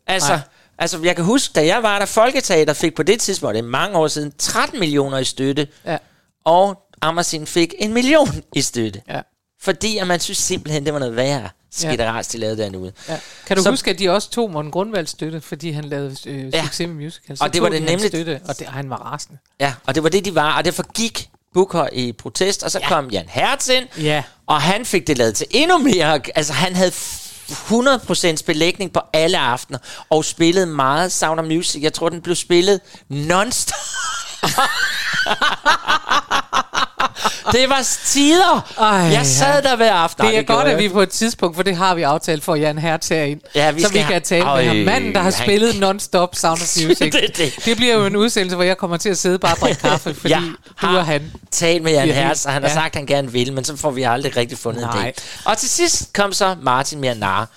Altså, Nej. altså, jeg kan huske, da jeg var der, Folketeater fik på det tidspunkt, det er mange år siden, 13 millioner i støtte. Ja. Og Amagersen fik en million i støtte. Ja. Fordi at man synes simpelthen, det var noget værre skitteras, de lavede derude. Ja. Kan du Så- så, huske, at de også tog Morten Grundvalds støtte, fordi han lavede øh, Ja. succes med musical? Og det var det de nemlig- Støtte, og, det, og han var rasende. Ja, og det var det, de var. Og derfor gik Booker i protest, og så ja. kom Jan Hertz ind, Ja. og han fik det lavet til endnu mere. Altså, han havde 100% belægning på alle aftener, og spillede meget Sound of Music. Jeg tror, den blev spillet non-stop. [LAUGHS] [LAUGHS] det var tider. Ej, jeg sad der hver aften. Det Nej, er godt, gjorde at vi på et tidspunkt, for det har vi aftalt for Jan Hertz herind, Ja, vi så vi kan tale med Øj, ham. Manden, der har han- spillet non-stop Sound of [LAUGHS] Music. Det det. det bliver jo en udsendelse, hvor jeg kommer til at sidde bare og drikke [LAUGHS] kaffe, fordi Jeg du har og han. talt med Jan Ja, Hertz, og han har ja. sagt, at han gerne vil, men så får vi aldrig rigtig fundet Nej. dag. Og til sidst kom så Martin Mianar.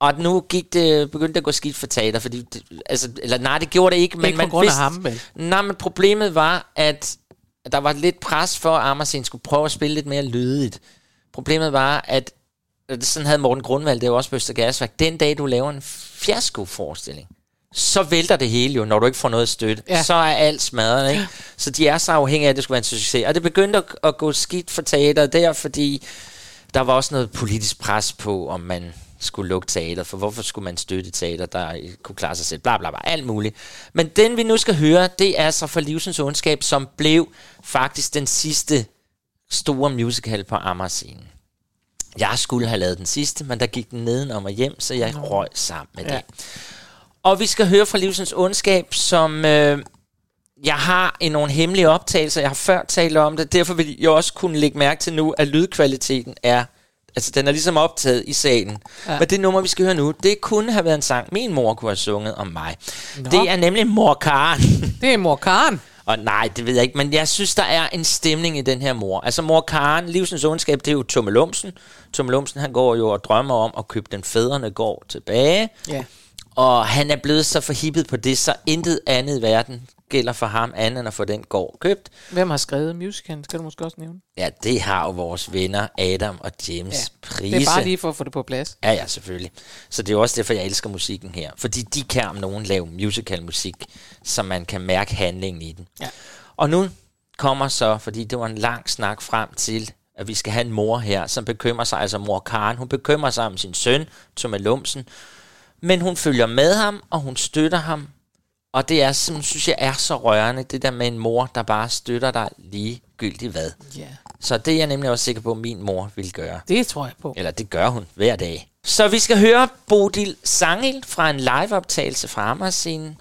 Og nu gik det, begyndte det at gå skidt for teater, fordi, det, altså, eller nej, det gjorde det ikke, men Ikke man vidste, ham, vel? Nej, men problemet var, at der var lidt pres for, at Amersen skulle prøve at spille lidt mere lydigt. Problemet var, at sådan havde Morten Grundvald det jo også på Østergasværk. Den dag, du laver en fiasko-forestilling, så vælter det hele jo, når du ikke får noget støtte. Ja. Ja. Så er alt smadret, ikke? Så de er så afhængige af, at det skulle være en succes. Og det begyndte at, at gå skidt for teater der, fordi der var også noget politisk pres på, om man skulle lukke teater, for hvorfor skulle man støtte teater, der kunne klare sig selv, bla bla bla, alt muligt. Men den vi nu skal høre, det er så for Livsens Ondskab, som blev faktisk den sidste store musical på Amagerscenen. Jeg skulle have lavet den sidste, men der gik den nedenom og hjem, så jeg røg sammen med Ja. det. Og vi skal høre fra Livsens Ondskab, som øh, jeg har i nogle hemmelige optagelser. Jeg har før talt om det, derfor vil jeg også kunne lægge mærke til nu, at lydkvaliteten er Altså, den er ligesom optaget i salen. Ja. Men det nummer, vi skal høre nu, det kunne have været en sang, min mor kunne have sunget om mig. Nå. Det er nemlig Mor Karen. [LAUGHS] Det er mor Karen. Og nej, det ved jeg ikke, men jeg synes, der er en stemning i den her mor. Altså mor Karen, livsens ondskab, det er jo Tomme Lumsen. Tomme Lumsen, han går jo og drømmer om at købe den fædrene går tilbage. Ja. Og han er blevet så forhippet på det, så intet andet i verden gælder for ham, andet end at få den gård købt. Hvem har skrevet musicalen? Skal du måske også nævne? Ja, det har jo vores venner Adam og James ja, Prise. Det er bare lige for at få det på plads. Ja, ja, selvfølgelig. Så det er jo også derfor, jeg elsker musikken her. Fordi de kan om nogen lave musical musik, så man kan mærke handlingen i den. Ja. Og nu kommer så, fordi det var en lang snak frem til, at vi skal have en mor her, som bekymrer sig, altså mor Karen, hun bekymrer sig om sin søn, Thomas Lumsen, men hun følger med ham, og hun støtter ham, og det er, som synes jeg er så rørende, det der med en mor, der bare støtter dig ligegyldigt hvad. Ja. Så det er jeg nemlig også sikker på, at min mor vil gøre. Det tror jeg på. Eller det gør hun hver dag. Så vi skal høre Bodil Sangel fra en liveoptagelse fra Amagerscenen.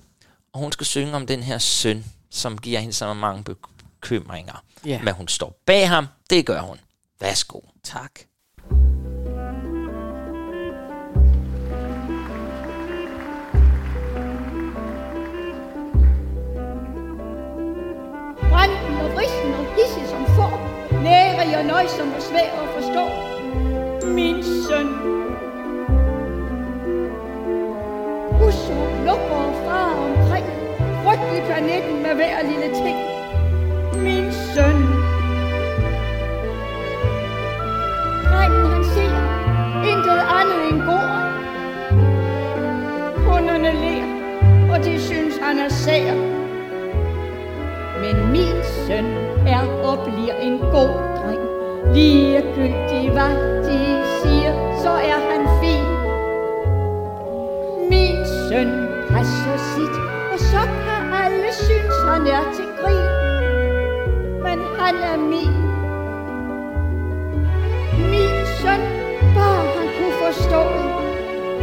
Og hun skal synge om den her søn, som giver hende så mange bekymringer. Ja. Men hun står bag ham. Det gør hun. Værsgo. Tak. Nærig og nøjsom og svær at forstå. Min søn. Uso lukker fra omkring, frygtelig planeten med hver lille ting. Min søn. Drengen han ser intet andet end god. Kunderne ler, og de synes han er sær. Men min søn er og bliver en god dreng. Ligegyldigt hvad de siger, så er han fin. Min søn passer sit, og så kan alle synes, han er til grin. Men han er min. Min søn, bare han kunne forstå,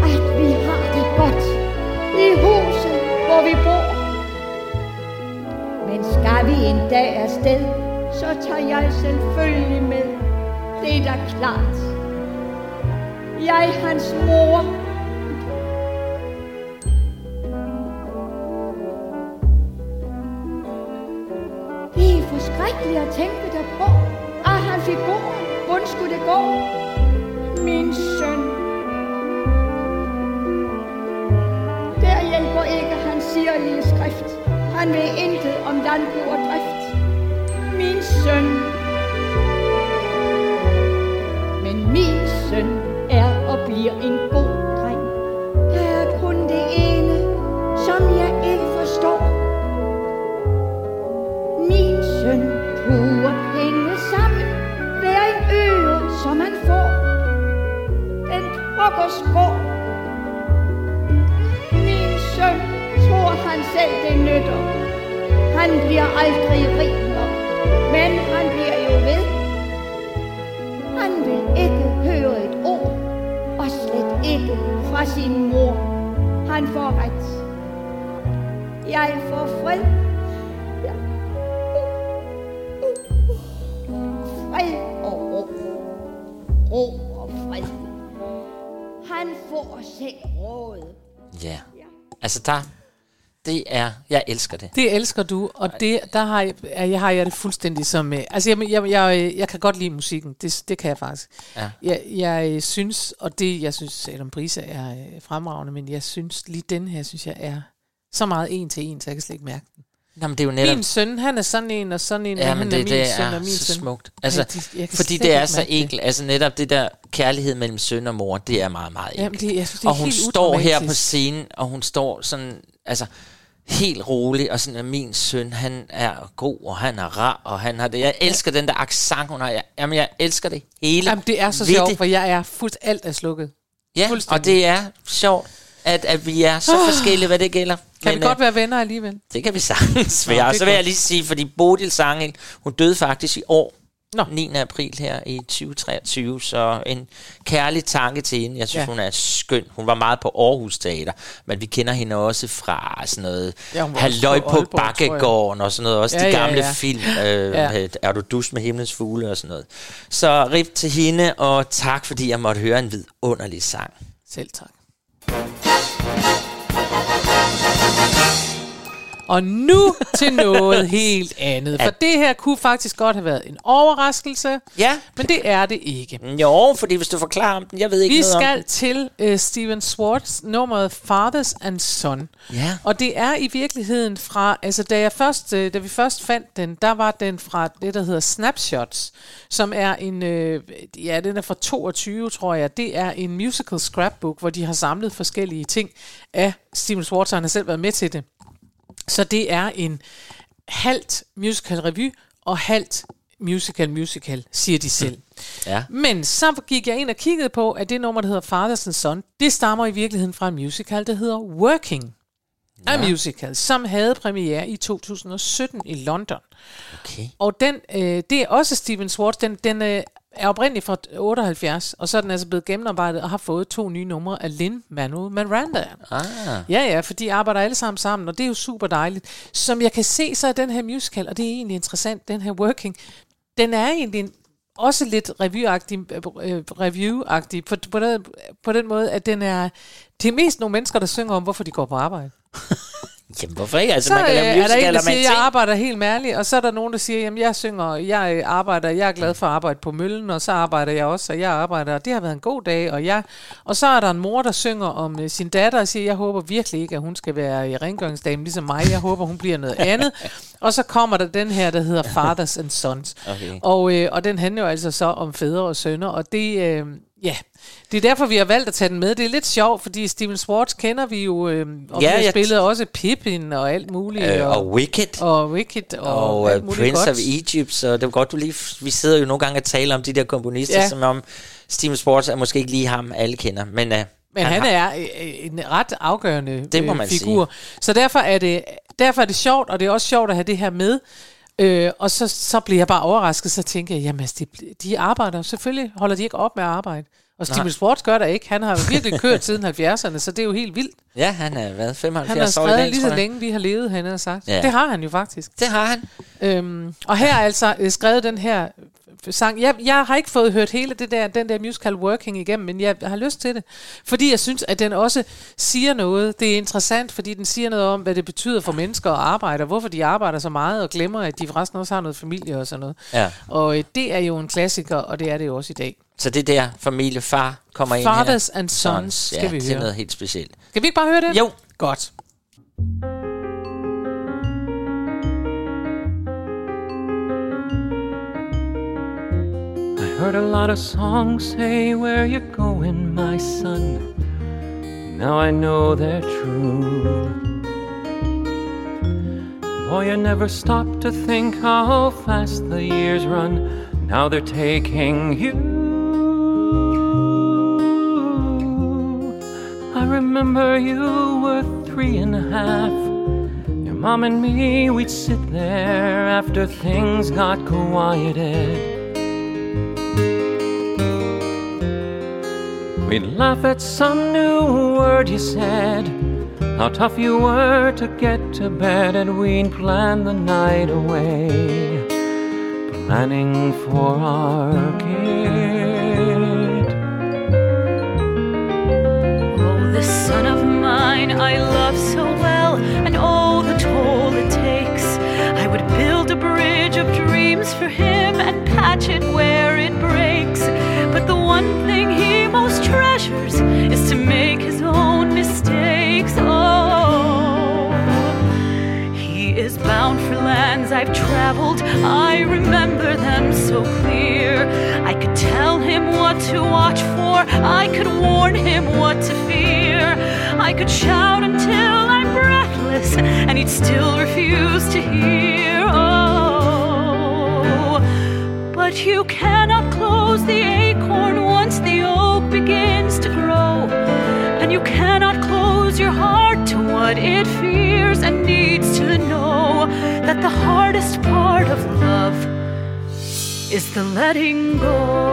at vi har det godt i huset, hvor vi bor. Men skal vi en dag afsted, så tager jeg selvfølgelig med. Det er da klart. Jeg er hans mor. Det er forskrækkeligt at tænke derpå, at han fik gården. Hvordan skulle det gå? Min søn. Der hjælper ikke hans sirlige skrift. Han ved intet om landbrug og drift. Min søn. Bliver en god dreng. Der er kun det ene, som jeg ikke forstår. Min søn bruger penge sammen. Hver en øre, som han får. Den drukker skår. Min søn tror han selv det nytter. Han bliver aldrig rig nok, men han bliver jo ved. Fra sin mor. Han får ret. Jeg får fred. Ja. Fred og ro. Ro og fred. Han får selv råd. Ja. Altså, der... Det er... Jeg elsker det. Det elsker du, og det, der har jeg, jeg har jeg det fuldstændig som... øh, Altså, jeg, jeg, jeg, jeg kan godt lide musikken. Det, det kan jeg faktisk. Ja. Jeg, jeg synes, og det, jeg synes, Adam Brisa er øh, fremragende, men jeg synes lige den her, synes jeg er så meget en til en, så jeg kan slet ikke mærke den. Nå, men det er jo netop... Min søn, han er sådan en, og sådan en, Ja, og han det, er min det søn, er og min så søn. smukt. Altså, Ja, de- jeg fordi det er så det. enkelt. Altså netop det der kærlighed mellem søn og mor, det er meget, meget Jamen, enkelt. det- jeg synes, det er og hun står her på scenen, og hun står sådan, altså helt rolig, og sådan, at min søn, han er god, og han er rar, og han har det. Jeg elsker den der accent, hun har. Jeg, jamen, jeg elsker det hele. Jamen, det er så sjovt, det. for jeg er fuldt alt er slukket. Ja, og det er sjovt, at, at vi er så Ah. forskellige, hvad det gælder. Kan vi øh, godt være venner alligevel? det kan vi sagtens være. Og så vil jeg lige sige, fordi Bodil Sangel, hun døde faktisk i år. Nå. 9. april her i 2023, så en kærlig tanke til hende. Jeg synes, Ja. ja. hun er skøn. Hun var meget på Aarhus Teater, men vi kender hende også fra sådan noget Ja, Halløj på Aalborg. Bakkegården og sådan noget. Også Ja, de ja, gamle ja. film. Øh, Ja. er du dus med himlens fugle og sådan noget. Så rip til hende, og tak fordi jeg måtte høre en vidunderlig sang. Selv tak. Og nu til noget helt andet. For det her kunne faktisk godt have været en overraskelse. Ja. Men det er det ikke. Jo, fordi hvis du forklarer om den, jeg ved ikke Vi noget om skal den. til uh, Steven Swartz nummeret Fathers and Son. Ja. Og det er i virkeligheden fra, altså da, jeg først, øh, da vi først fandt den, der var den fra det, der hedder Snapshots, som er en, øh, ja, den er fra 22, tror jeg. Det er en musical scrapbook, hvor de har samlet forskellige ting af Steven Swartz, og han har selv været med til det. Så det er en halvt musical revy og halvt musical musical, siger de selv. [LAUGHS] Ja. Men så gik jeg ind og kiggede på, at det nummer, der hedder Fathers and Son, det stammer i virkeligheden fra en musical, der hedder Working. Ja. A musical, som havde premiere i 2017 i London. Okay. Og den, øh, det er også Steven Swartz, den, den øh, er oprindeligt fra 78, og så er den altså blevet gennemarbejdet og har fået to nye numre af Lin-Manuel Miranda. Ah. Ja, ja, for de arbejder alle sammen sammen, og det er jo super dejligt. Som jeg kan se, så er den her musical, og det er egentlig interessant, den her Working, den er egentlig en, også lidt review-agtig, øh, review-agtig på, på, den, på den måde, at den er, det er mest nogle mennesker, der synger om, hvorfor de går på arbejde. [LAUGHS] Jamen, hvorfor ikke? Altså, så man kan lave øh, er der en, der siger, jeg ting. arbejder helt mærligt, og så er der nogen, der siger, jamen jeg synger, jeg øh, arbejder, jeg er glad for at arbejde på møllen, og så arbejder jeg også, og jeg arbejder, og det har været en god dag, og jeg, og så er der en mor, der synger om øh, sin datter, og siger, jeg håber virkelig ikke, at hun skal være i rengøringsdame ligesom mig, jeg håber, hun bliver noget andet, [LAUGHS] og så kommer der den her, der hedder Fathers and Sons, [LAUGHS] Okay. og, øh, og den handler jo altså så om fædre og sønner, og det, øh, Ja, det er derfor, vi har valgt at tage den med. Det er lidt sjovt, fordi Steven Schwartz kender vi jo, øh, og Ja, vi har spillet også Pippin og alt muligt. Øh, og Wicked. Og Wicked og, Og alt muligt Prince godt. of Egypt, så det var godt, du lige... Vi sidder jo nogle gange og taler om de der komponister, Ja. som om Steven Sports er måske ikke lige ham, alle kender. Men, uh, Men han, har- er øh, en ret afgørende Det må øh, man figur. Så derfor er, det, derfor er det sjovt, og det er også sjovt at have det her med. Øh, og så, så bliver jeg bare overrasket, så tænker jeg, jamen altså, de, de arbejder, selvfølgelig holder de ikke op med at arbejde. Og Nej. Sports gør det ikke. Han har virkelig kørt siden 70'erne, så det er jo helt vildt. Ja, han er været 75 Han har år skrevet dag, lige så længe, vi har levet, han har sagt. Ja. Det har han jo faktisk. Det har han. Øhm, og her er altså øh, skrevet den her sang. Jeg, jeg har ikke fået hørt hele det der, den der musical Working igennem, men jeg har lyst til det. Fordi jeg synes, at den også siger noget. Det er interessant, fordi den siger noget om, hvad det betyder for mennesker at arbejde, og hvorfor de arbejder så meget, og glemmer, at de forresten også har noget familie og sådan noget. Ja. Og øh, det er jo en klassiker, og det er det jo også i dag. Så det der familie, far kommer ind Fathers her. and Sons skal ja, vi det er høre. noget helt specielt. Skal vi ikke bare høre det? Jo. Godt. I heard a lot of songs say where you going, my son. Now I know they're true. Boy, you never stop to think how fast the years run. Now they're taking you. I remember you were three and a half. Your mom and me, we'd sit there after things got quieted. We'd laugh at some new word you said, how tough you were to get to bed, and we'd plan the night away, planning for our kid. Oh, this son of mine I love so well, and oh, the toll it takes. I would build a bridge of dreams for him and patch it where it breaks. But the one thing he treasures is to make his own mistakes. Oh, he is bound for lands I've traveled. I remember them so clear. I could tell him what to watch for. I could warn him what to fear. I could shout until I'm breathless, and he'd still refuse to hear. Oh, but you cannot close the acorn once the begins to grow. And you cannot close your heart to what it fears and needs to know that the hardest part of love is the letting go.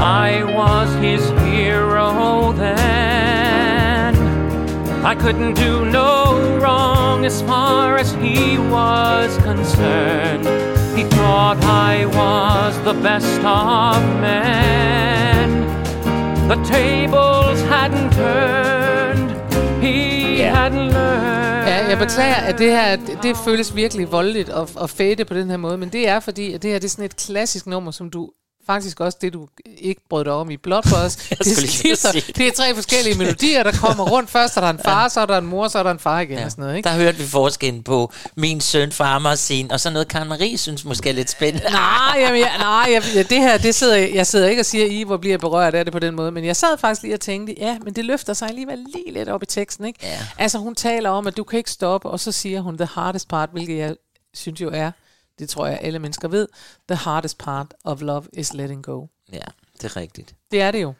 I was his hero then. I couldn't do no wrong as far as he was concerned. He thought I was the best of men. The tables hadn't turned, he hadn't learned. Ja, jeg beklager, at det her det, det føles virkelig voldeligt at, at fade på den her måde, men det er fordi, at det her det er sådan et klassisk nummer, som du faktisk også det, du ikke brød dig om i Blood Boys. [LAUGHS] det, skifter, det. er tre forskellige melodier, der kommer rundt. Først er der en far, så er der en mor, så er der en far igen. Ja. Og sådan noget, ikke? Der hørte vi forskellen på min søn fra Amagersin, og så noget Karen Marie synes måske er lidt spændende. [LAUGHS] Nej, jamen, jeg, nej jeg, jeg, det her, det sidder, jeg sidder ikke og siger, I hvor bliver jeg berørt af det på den måde, men jeg sad faktisk lige og tænkte, ja, men det løfter sig alligevel lige lidt op i teksten, ikke? Ja. Altså, hun taler om, at du kan ikke stoppe, og så siger hun, the hardest part, hvilket jeg synes jo er, det tror jeg alle mennesker ved, the hardest part of love is letting go. Ja, det er rigtigt. Det er det jo.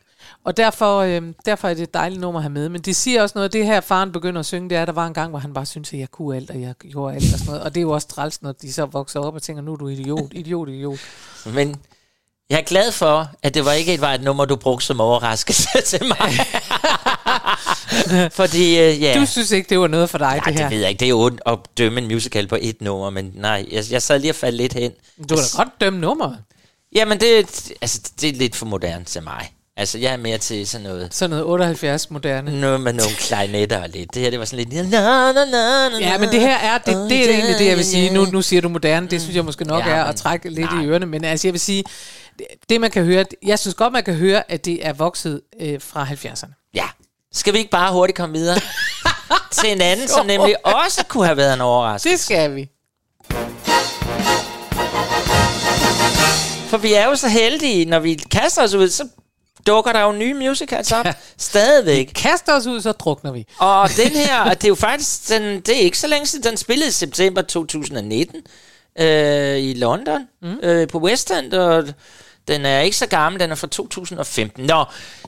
Og derfor, øh, derfor er det et dejligt nummer at have med. Men det siger også noget, det her faren begynder at synge, det er, at der var en gang, hvor han bare syntes, at jeg kunne alt, og jeg gjorde alt og sådan noget. Og det er jo også træls, når de så vokser op og tænker, nu er du idiot, idiot, idiot. Men jeg er glad for, at det var ikke et, var et nummer, du brugte som overraskelse [LAUGHS] til mig. [LAUGHS] [LAUGHS] Fordi, øh, ja... Du synes ikke, det var noget for dig, Nej, det her? det ved jeg ikke. Det er jo ondt at dømme en musical på et nummer, men nej, jeg, jeg sad lige og faldt lidt hen. Du kan da godt dømme nummeret. Jamen, det, altså, det er lidt for moderne til mig. Altså, jeg er mere til sådan noget... Sådan noget 78 moderne. Noget med nogle klarinetter og lidt. Det her, det var sådan lidt... Na, na, na, na, Ja, men det her er, det, det er egentlig det, jeg vil sige. Nu, nu siger du moderne, det synes jeg måske nok Ja, er at trække lidt i ørerne. Men altså, jeg vil sige, det- det man kan høre, jeg synes godt, man kan høre, at det er vokset øh, fra 70'erne. Ja. Skal vi ikke bare hurtigt komme videre [LAUGHS] til en anden, som nemlig også kunne have været en overraskelse? Det skal vi. For vi er jo så heldige, når vi kaster os ud, så dukker der jo nye musicals op. Stadigvæk. Kaster os ud, så drukner vi. Og den her, det er jo faktisk, den, det er ikke så længe siden, den spillede i september 2019 øh, i London, mm. øh, på West End, og den er ikke så gammel, den er fra 2015. Nå,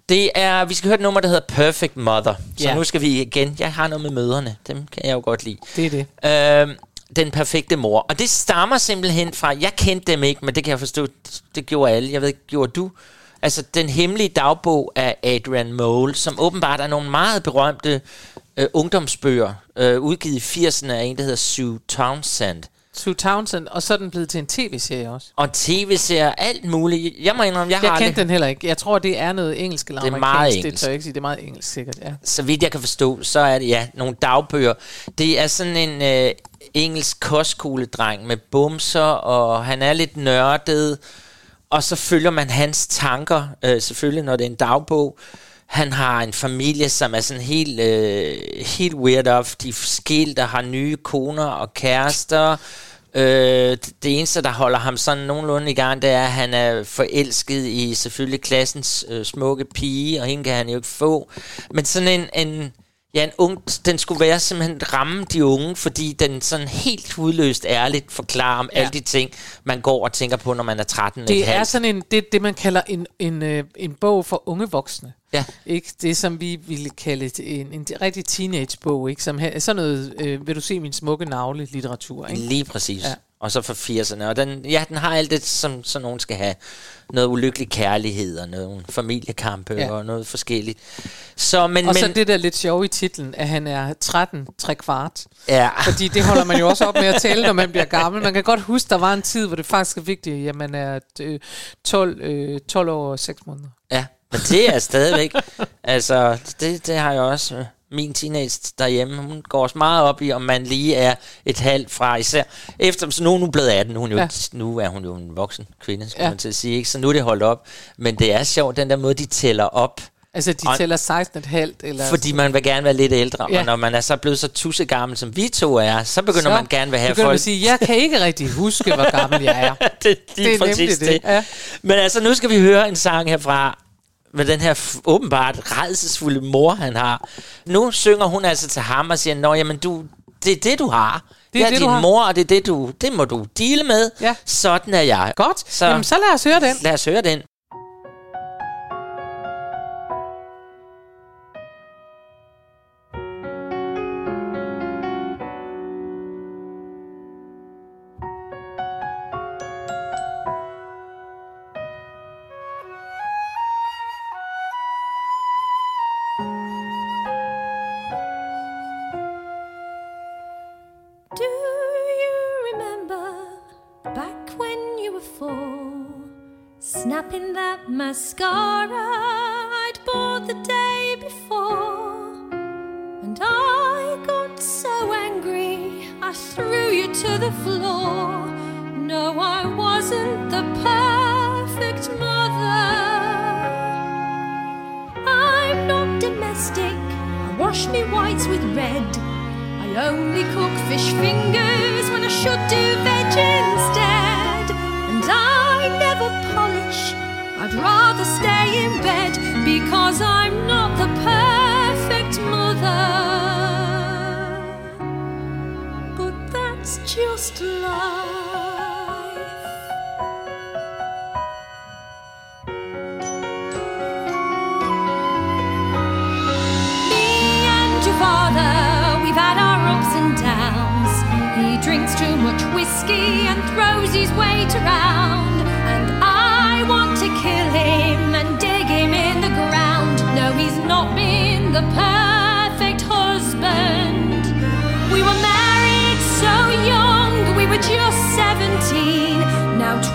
det er, vi skal høre et nummer, der hedder Perfect Mother. Så Ja. nu skal vi igen, jeg har noget med møderne, dem kan jeg jo godt lide. Det er det. Øh, den perfekte mor. Og det stammer simpelthen fra, jeg kendte dem ikke, men det kan jeg forstå, det gjorde alle. Jeg ved ikke, gjorde du? Altså, den hemmelige dagbog af Adrian Mole, som åbenbart er nogle meget berømte øh, ungdomsbøger, øh, udgivet i 80'erne af en, der hedder Sue Townsend. Sue Townsend, og så er den blevet til en tv-serie også. Og tv-serier, alt muligt. Jeg må indrømme, jeg, Jeg, har kendte aldrig, den heller ikke. Jeg tror, det er noget engelsk eller Det er meget Det engelsk. tør jeg ikke sige. Det er meget engelsk, sikkert, ja. så vidt jeg kan forstå, så er det ja, nogle dagbøger. Det er sådan en øh, engelsk kostskoledreng med bumser, og han er lidt nørdet, og så følger man hans tanker, øh, selvfølgelig når det er en dagbog. Han har en familie, som er sådan helt, øh, helt weird off. De er skilt og har nye koner og kærester. Øh, det eneste, der holder ham sådan nogenlunde i gang, det er, at han er forelsket i selvfølgelig klassens øh, smukke pige, og hende kan han jo ikke få. Men sådan en, en, ja, en ung, den skulle være simpelthen ramme de unge, fordi den sådan helt hudløst ærligt forklarer om ja. alle de ting, man går og tænker på, når man er 13 Det er sådan en, det, det man kalder en, en, øh, en bog for unge voksne. Ja. Ikke? Det som vi ville kalde en, en rigtig teenage-bog, ikke? Som sådan noget, øh, vil du se min smukke navle litteratur, ikke? Lige præcis. Ja. Og så fra 80'erne. Og den, ja, den har alt det, som, som nogen skal have. Noget ulykkelig kærlighed, og nogle familiekampe, Ja. og noget forskelligt. Så, men, Og men, så det der lidt sjove i titlen, at han er 13, 3 kvart. Ja. Fordi det holder man jo også op med at tælle, når man bliver gammel. Man kan godt huske, der var en tid, hvor det faktisk er vigtigt, at man er øh, 12, øh, 12 år og 6 måneder. Ja, men det er stadigvæk... altså, det, det har jeg også... Min teenage derhjemme, hun går også meget op i, om man lige er et halvt fra især. Efter, så nu er hun blevet 18, hun jo, Ja. nu er hun jo en voksen kvinde, skal Ja. man til at sige. Ikke? Så nu er det holdt op. Men det er sjovt, den der måde, de tæller op. Altså, de Og- tæller 16,5 eller... Fordi man vil gerne være lidt ældre, Ja. og når man er så blevet så tussegammel, som vi to er, så begynder så man gerne vil have folk... at sige, jeg kan ikke rigtig huske, hvor gammel jeg er. [LAUGHS] det, Det er præcis nemlig det, ja. Men altså, nu skal vi høre en sang herfra, med den her åbenbart redselsfulde mor, han har. Nu synger hun altså til ham og siger, Nå, jamen du, det er det, du har. Det er, det, det din har." mor, og det er det, du, det må du dele med. Ja. Sådan er jeg. Godt, Så, Jamen, så lad os høre den. Lad os høre den.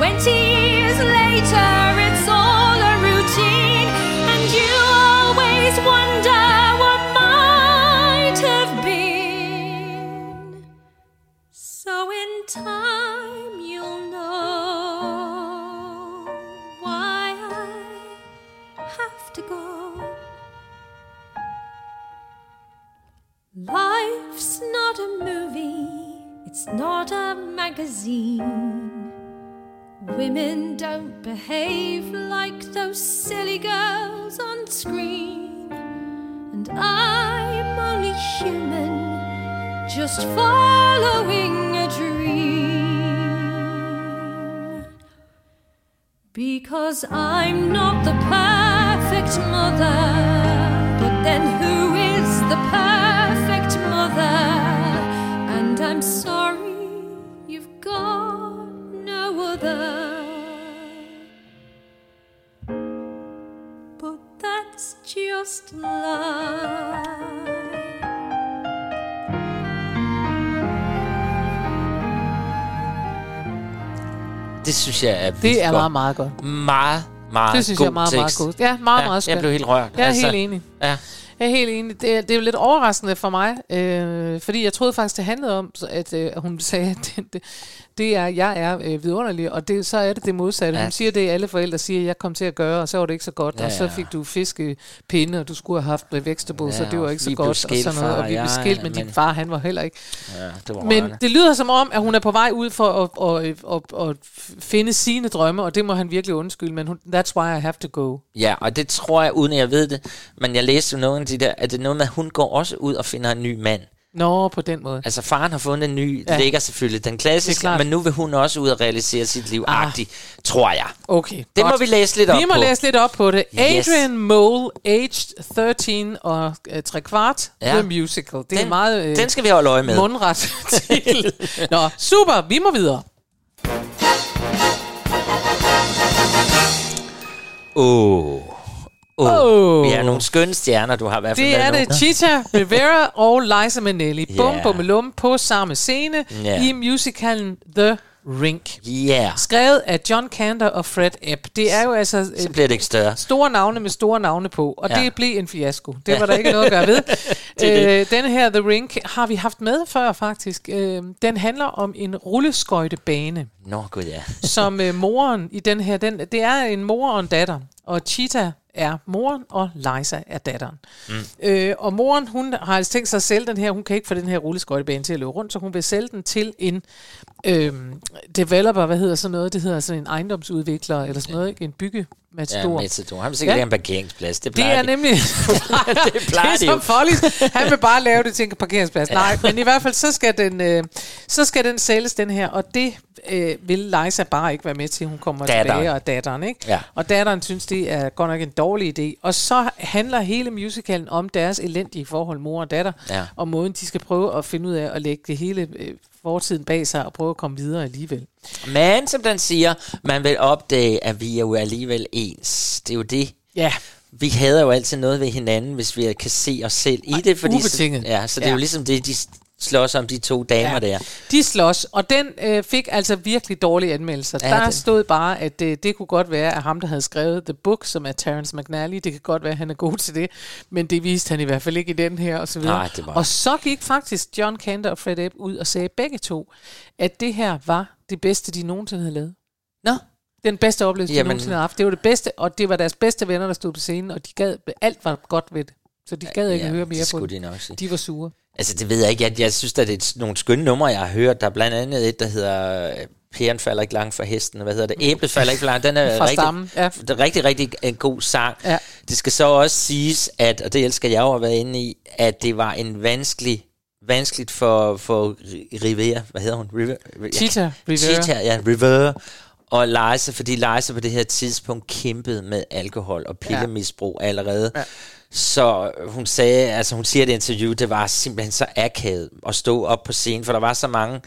Now, 20 Women don't behave like those silly girls on screen. And I'm only human, just following a dream. Because I'm not the perfect mother, but then who is the perfect mother? And I'm sorry you've got no other. Just life. Det synes jeg er Det er meget, meget godt. Meget, meget Det synes god jeg er meget, meget godt. Ja, meget, ja, meget Jeg skønt. blev helt rørt. Jeg er helt enig. Ja. Jeg er helt enig. Det er, det er jo lidt overraskende for mig, øh, fordi jeg troede faktisk, det handlede om, at øh, hun sagde, at det, det, det er, jeg er øh, vidunderlig, og det, så er det det modsatte. Ja. Hun siger det, alle forældre siger, jeg kom til at gøre, og så var det ikke så godt, Ja, og så ja. fik du fiskepinde, og du skulle have haft så Ja, det var og ikke så godt, og skilt, sådan noget, far og vi og blev skilt, men din men- far, han var heller ikke. Ja, det var Men rørende. det lyder som om, at hun er på vej ud for at, at, at, at finde sine drømme, og det må han virkelig undskylde, men hun, that's why I have to go. Ja, og det tror jeg, uden at jeg ved det, men jeg læste jo nogle af de der, at det er noget med, at hun går også ud og finder en ny mand. Nå, på den måde. Altså faren har fundet en ny, Ja. ligger selvfølgelig den er klassiske, men nu vil hun også ud og realisere sit liv ah. tror jeg. Okay, Det godt. må vi læse lidt op Vi må på. læse lidt op på det. Yes. Adrian Mole, aged 13 og uh, 3 kvart, Ja. The Musical. Det er Den- meget øh, den skal vi holde øje med. mundret [LAUGHS] titel. Nå, super, vi må videre. Åh. Åh. Åh. Vi er nogle skønne stjerner, du har i hvert fald Det er det Chita Rivera [LAUGHS] og Liza Minnelli. Bum, Ja. bum, lum på samme scene Ja. i musicalen The Rink. Yeah. Skrevet af John Kander og Fred Ebb. Det er jo altså Så bliver det ikke større. store navne med store navne på, og Ja. det blev en fiasko. Det var der ikke noget at gøre ved. [LAUGHS] Det øh, den her The Rink har vi haft med før faktisk. Øh, den handler om en rulleskøjtebane, Nå, gud ja. som øh, moren i den her, den, det er en mor og en datter, og Cheetah er moren, og Liza er datteren. Mm. Øh, og moren, hun har altså tænkt sig at sælge den her, hun kan ikke få den her rulleskøjtebane til at løbe rundt, så hun vil sælge den til en øhm, developer, hvad hedder sådan noget, det hedder sådan en ejendomsudvikler, eller sådan noget, ikke? en bygge Ja, Matador. Matador. Han vil sikkert Ja. en parkeringsplads. Det Det er de. nemlig... [LAUGHS] det plejer [LAUGHS] det de er som Follies. Han vil bare lave det til en parkeringsplads. Nej, men i hvert fald, så skal den, øh, så skal den sælges, den her. Og det øh, vil Liza bare ikke være med til. Hun kommer Datteren. tilbage, og datteren, ikke? Ja. Og datteren synes, det er godt nok en dårlig idé. Og så handler hele musicalen om deres elendige forhold, mor og datter. Ja. Og måden, de skal prøve at finde ud af at lægge det hele øh, fortiden bag sig og prøve at komme videre alligevel. Men som den siger, man vil opdage, at vi er jo alligevel ens. Det er jo det. Ja. Vi hader jo altid noget ved hinanden, hvis vi kan se os selv i det. Fordi ubetinget. Så, ja, så det er Ja. jo ligesom det, de slås om, de to damer Ja. der. De slås, og den øh, fik altså virkelig dårlige anmeldelser. Ja, der den- stod bare, at det, det kunne godt være, at ham, der havde skrevet The Book, som er Terence McNally, det kan godt være, at han er god til det, men det viste han i hvert fald ikke i den her, og så videre. Nej, det var- Og så gik faktisk John Kander og Fred Ebb ud og sagde begge to, at det her var det bedste, de nogensinde havde lavet. Nå. Den bedste oplevelse, de Jamen- nogensinde havde haft. Det var det bedste, og det var deres bedste venner, der stod på scenen, og de gad, alt var godt ved det. Så de gad ikke Ja, at høre det mere på skulle det. de nok sige. De var sure. Altså, det ved jeg ikke. Jeg, jeg synes, at det er nogle skønne numre, jeg har hørt. Der er blandt andet et, der hedder... øh, Pæren falder ikke langt for hesten. Hvad hedder det? Æblet falder ikke langt. Den er [LAUGHS] Fra rigtig, stammen, ja. det er rigtig, rigtig en god sang. Ja. Det skal så også siges, at, og det elsker jeg jo at være inde i, at det var en vanskelig vanskeligt for, for Rivera, hvad hedder hun? River, Cheetah Rivera. Cheetah, ja, Rivera og Liza, fordi Liza på det her tidspunkt kæmpede med alkohol og pillemisbrug allerede. Ja. Så hun sagde, altså hun siger i det interview, det var simpelthen så akavet at stå op på scenen, for der var så mange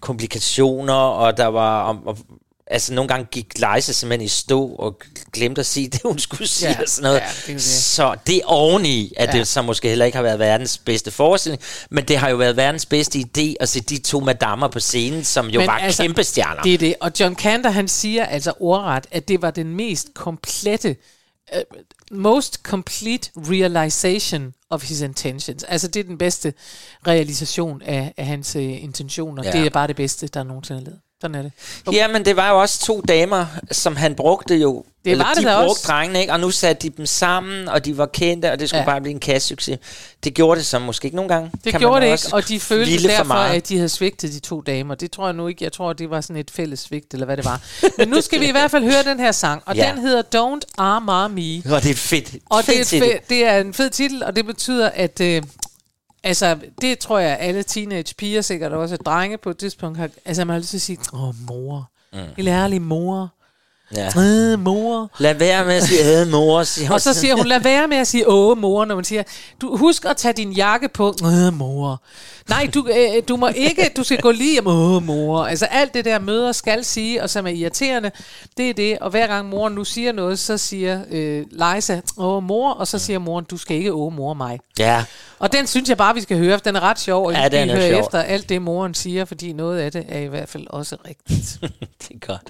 komplikationer, og der var, og, og, altså nogle gange gik Leise simpelthen i stå og glemte at sige det, hun skulle sige, Ja, og sådan noget. ja, det. Så det er oveni, at Ja. det så måske heller ikke har været verdens bedste forestilling, men det har jo været verdens bedste idé at se de to madammer på scenen, som jo Men var altså, kæmpe stjerner. Det er det. Og John Kander, han siger altså ordret, at det var den mest komplette, uh, most complete realization of his intentions. Altså det er den bedste realisation af, af hans uh, intentioner. Ja. Det er bare det bedste, der nogensinde er lavet. Sådan er det. Okay. Jamen, det var jo også to damer, som han brugte jo Det var Eller det de brugte også. drengene, ikke? Og nu satte de dem sammen, og de var kendte, og det skulle Ja. ja. bare blive en kassesucces. Det gjorde det så måske ikke nogle gange. Det kan gjorde det ikke, og de følte derfor, at de havde svigtet de to damer. Det tror jeg nu ikke. Jeg tror, det var sådan et fælles svigt, eller hvad det var. Men nu skal vi i hvert fald høre den her sang, og Ja. den hedder Don't Armor Me. Og det er fedt. Og det er, Fed det er en fed titel, og det betyder, at... Øh, altså, det tror jeg, alle teenage piger, sikkert også drenge på et tidspunkt, har, altså man har lyst til at sige, åh, mor. Mm. Helt ærlig, mor. Ja. Øh, mor. Lad være med at sige, øh, mor. Siger Og så siger hun, lad være med at sige, åh mor, når man siger, du husk at tage din jakke på, øh, mor. Nej, du, øh, du må ikke, du skal gå lige hjem, åh mor. Altså alt det der møder skal sige, og som er irriterende, det er det. Og hver gang moren nu siger noget, så siger øh, Leisa, åh mor, og så siger moren, du skal ikke åh mor mig. Ja, Og den synes jeg bare, vi skal høre, for den er ret sjov, og Ja, vi er hører sjov. efter alt det, moren siger, fordi noget af det er i hvert fald også rigtigt. [LAUGHS] det er godt.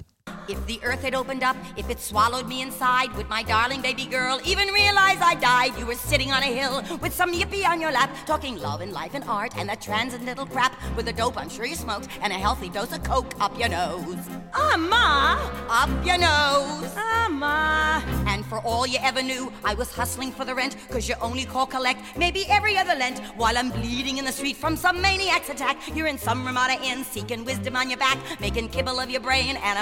If the earth had opened up, if it swallowed me inside, would my darling baby girl even realize I died? You were sitting on a hill with some yippee on your lap, talking love and life and art and that transcendental crap with a dope I'm sure you smoked and a healthy dose of coke up your nose. Ah, Ma! Up your nose. Ah, Ma! And for all you ever knew, I was hustling for the rent, cause you only call collect maybe every other Lent while I'm bleeding in the street from some maniac's attack. You're in some Ramada Inn, seeking wisdom on your back, making kibble of your brain and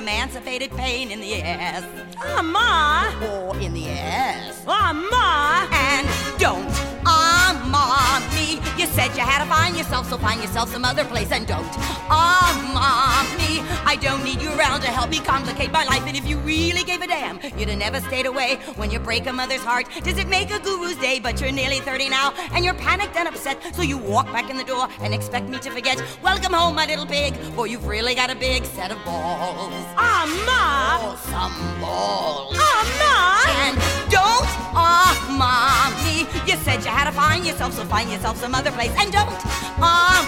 emancipated pain in the ass. Ah, Ma! Or in the ass. Ah, Ma! And don't ah, me. You said you had to find yourself, so find yourself some other place and don't ah, me. I don't need you around to help me complicate my life, and if you really gave a damn, you'd have never stayed away when you break a mother's heart. Does it make a guru's day? But you're nearly 30 now, and you're panicked and upset, so you walk back in the door and expect me to forget. Welcome home, my little pig, for you've really got a big set of balls. Ah, Ma! Oh, some balls. Ah, Ma! And don't ah, me. You said you had to find yourself, so find yourself some other place, and don't ah,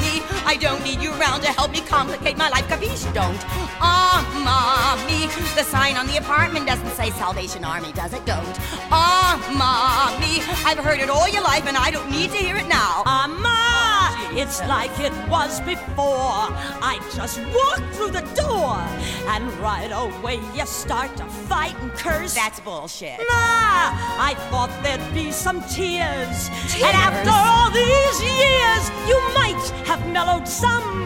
me. I don't need you around to help me complicate my life, capiche? Don't ah, me. The sign on the apartment doesn't say Salvation Army, does it? Don't ah, me. I've heard it all your life, and I don't need to hear it now. Ah, Ma! It's like it was before. I just walked through the door, and right away you start to fight and curse. That's bullshit. Nah, I thought there'd be some tears. Tears? And after all these years, you might have mellowed some.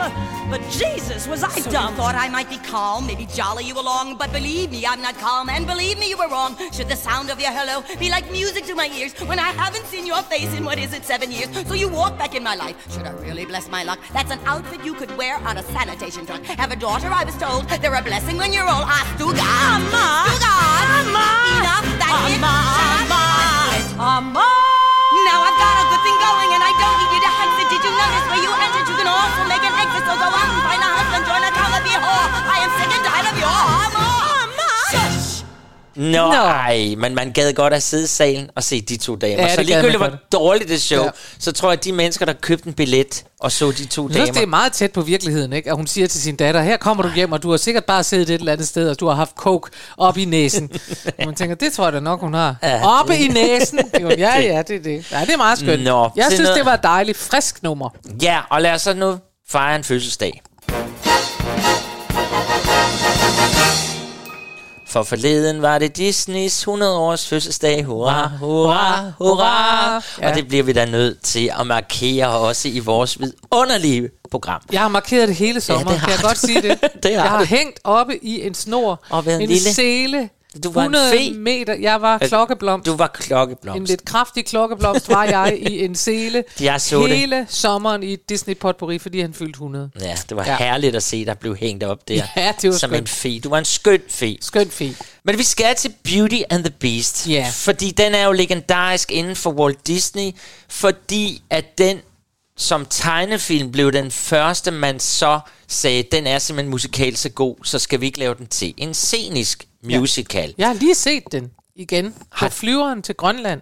But Jesus, was I so dumb? You thought I might be calm, maybe jolly you along, but believe me, I'm not calm, and believe me, you were wrong. Should the sound of your hello be like music to my ears when I haven't seen your face in what is it, seven years? So you walk back in my life. Should I really bless my luck? That's an outfit you could wear on a sanitation truck. Have a daughter, I was told. They're a blessing when you're old. Ah, stu God. Amma. Stu Amma. Enough. That's. Amma, Amma. Amma. Now I've got a good thing going and I don't need you to exit. Did you notice where you entered? You can also make an exit. So go out Nå, ej, men man gad godt at sidde i salen og se de to damer. Ja, så ligegyldigt, hvor dårligt det show, Ja. så tror jeg, at de mennesker, der købte en billet og så de to damer... det er meget tæt på virkeligheden, ikke? At hun siger til sin datter, her kommer du hjem, og du har sikkert bare siddet et eller andet sted, og du har haft coke op i næsen. [LAUGHS] og man tænker, det tror jeg da nok, hun har. Ja, Oppe det- i næsen. Jo, ja, ja, det er det. Ja, det er meget skønt. Nå, jeg synes, noget- det var et dejligt, frisk nummer. Ja, og lad os så nu fejre en fødselsdag. For forleden var det Disneys 100 års fødselsdag. Hurra, hurra, hurra. Ja. Og det bliver vi da nødt til at markere også i vores vidunderlige program. Jeg har markeret det hele sommer, Ja, det kan jeg godt sige det. [LAUGHS] Det har jeg har du. hængt oppe i en snor, Og en en lille- sele, Du var en 100 fe. meter. Jeg var klokkeblomst. Du var klokkeblomst. En lidt kraftig klokkeblomst var [LAUGHS] jeg i en sele Jeg så det. hele sommeren i Disney Potpourri, fordi han fyldte 100. Ja, det var Ja. herligt at se dig blive hængt op der. [LAUGHS] Ja, det var Som skønt. en fe. Du var en skøn fe. Skøn fe. Men vi skal til Beauty and the Beast. Ja. Fordi den er jo legendarisk inden for Walt Disney. Fordi at den som tegnefilm blev den første, man så sagde, den er simpelthen musikalt så god, så skal vi ikke lave den til en scenisk musical. Jeg har lige set den igen på Har- flyveren til Grønland.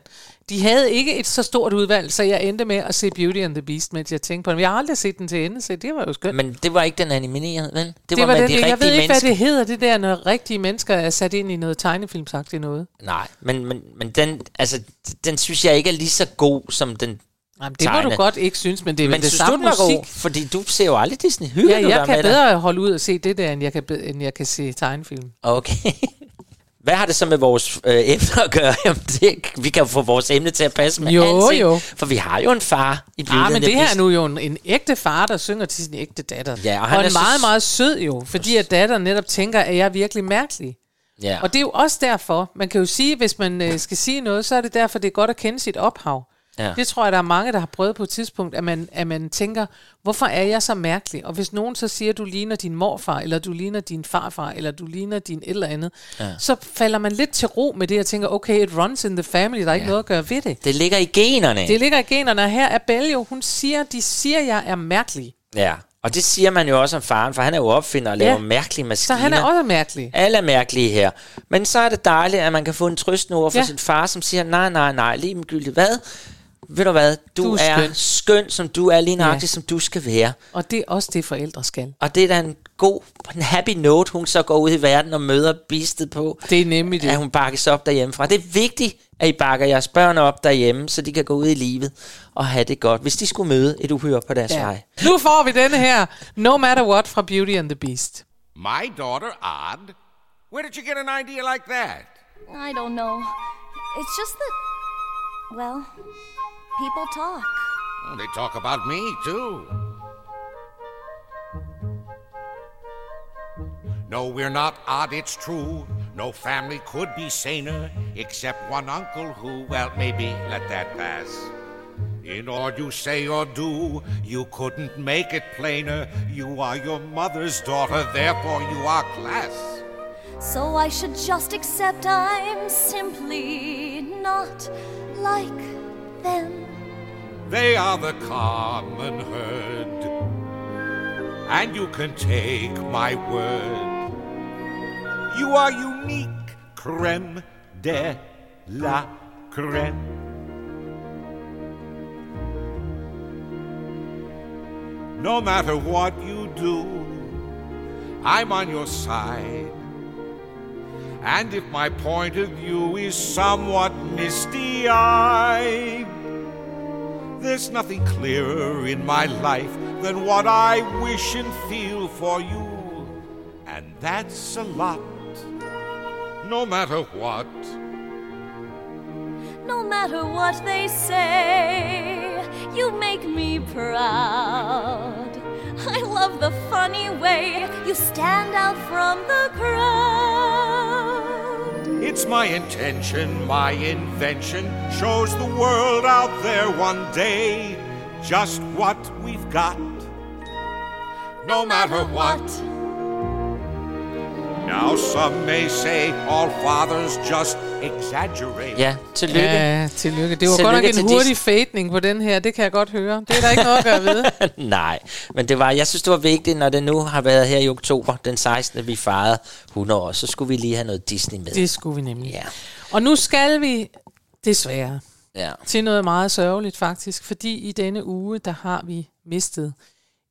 De havde ikke et så stort udvalg, så jeg endte med at se Beauty and the Beast, mens jeg tænkte på den. Jeg har aldrig set den til ende, så det var jo skønt. Men det var ikke den animerede, vel? Det, det var med den, de jeg rigtige ved ikke, mennesker. hvad det hedder, det der, når rigtige mennesker er sat ind i noget tegnefilmsagtigt noget. Nej, men, men, men den, altså, den synes jeg ikke er lige så god som den Jamen, det må du godt ikke synes, men det er men det samme musik. god? Fordi du ser jo aldrig Disney. Hygger Ja, du jeg dig kan med bedre holde ud og se det der, end jeg kan, end jeg kan se tegnefilm. Okay. [LAUGHS] Hvad har det så med vores øh, emne at gøre? Jamen, det, vi kan jo få vores emne til at passe med Jo, alting, jo. For vi har jo en far i Beauty Ja, and men det her er nu jo en, en ægte far, der synger til sin ægte datter. Ja, og han og er en så- meget, meget sød jo, fordi at datteren netop tænker, at jeg er virkelig mærkelig. Ja. Og det er jo også derfor, man kan jo sige, hvis man øh, skal sige noget, så er det derfor, det er godt at kende sit ophav. Ja. Det tror jeg, der er mange, der har prøvet på et tidspunkt, at man, at man tænker, hvorfor er jeg så mærkelig? Og hvis nogen så siger, at du ligner din morfar, eller du ligner din farfar, eller du ligner din et eller andet, Ja. så falder man lidt til ro med det, og tænker, okay, it runs in the family, der er ikke Ja. noget at gøre ved det. Det ligger i generne. Det ligger i generne, og her er Belle jo, hun siger, de siger, at jeg er mærkelig. Ja, og det siger man jo også om faren, for han er jo opfinder og laver Ja. mærkelige Så maskiner. han er også mærkelig. Alle er mærkelige her. Men så er det dejligt, at man kan få en trøstende ord fra Ja. sin far, som siger, nej, nej, nej, lige gyldigt. Hvad? Ved du hvad? Du, Du er er, skøn. skøn. som du er, lige nøjagtigt, Ja. som du skal være. Og det er også det, forældre skal. Og det er da en god, en happy note, hun så går ud i verden og møder bistet på. Det er nemlig det. At hun bakkes op derhjemmefra. Det er vigtigt, at I bakker jeres børn op derhjemme, så de kan gå ud i livet og have det godt, hvis de skulle møde et uhyre på deres Ja. vej. Nu får vi denne her, No Matter What fra Beauty and the Beast. My daughter, Odd? Where did you get an idea like that? I don't know. It's just that, well, people talk. They talk about me, too. No, we're not odd, it's true. No family could be saner, except one uncle who, well, maybe let that pass. In all you say or do, you couldn't make it plainer. You are your mother's daughter, therefore you are class. So I should just accept I'm simply not like them. They are the common herd. And you can take my word. You are unique, creme de la creme. No matter what you do, I'm on your side. And if my point of view is somewhat misty eyed, there's nothing clearer in my life than what I wish and feel for you. And that's a lot, no matter what. No matter what they say, you make me proud. I love the funny way you stand out from the crowd. It's my intention, my invention shows the world out there one day just what we've got. No matter what. Now, some may say all fathers just exaggerate. Ja, tillykke. Ja, tillykke. Det var Tillykke godt nok en de- hurtig fadning på den her, det kan jeg godt høre. Det er der ikke noget at gøre ved. [LAUGHS] Nej, men det var, jeg synes, det var vigtigt, når det nu har været her i oktober, den 16. vi fejrede 100 år, så skulle vi lige have noget Disney med. Det skulle vi nemlig. Ja. Og nu skal vi desværre Ja. til noget meget sørgeligt faktisk, fordi i denne uge, der har vi mistet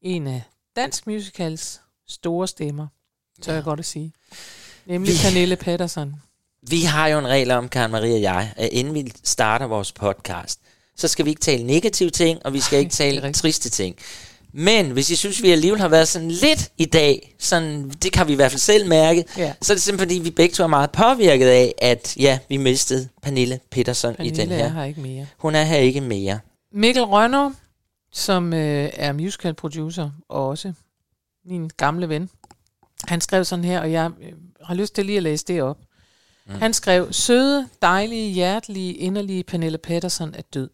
en af dansk musicals store stemmer, tør jeg godt at sige. Nemlig Vi- Pernille Patterson. Vi har jo en regel om, Karen Marie og jeg, at inden vi starter vores podcast, så skal vi ikke tale negative ting, og vi skal ikke tale triste ting. Men hvis I synes, vi alligevel har været sådan lidt i dag, sådan, det kan vi i hvert fald selv mærke, Ja. så er det simpelthen fordi, vi begge to er meget påvirket af, at ja, vi mistede Pernille Peterson Pernille i den her. er her ikke mere. Hun er her ikke mere. Mikkel Rønner, som øh, er musical producer og også min gamle ven, han skrev sådan her, og jeg øh, har lyst til lige at læse det op. Mm. Han skrev, søde, dejlige, hjertelige, inderlige Pernille Patterson er død.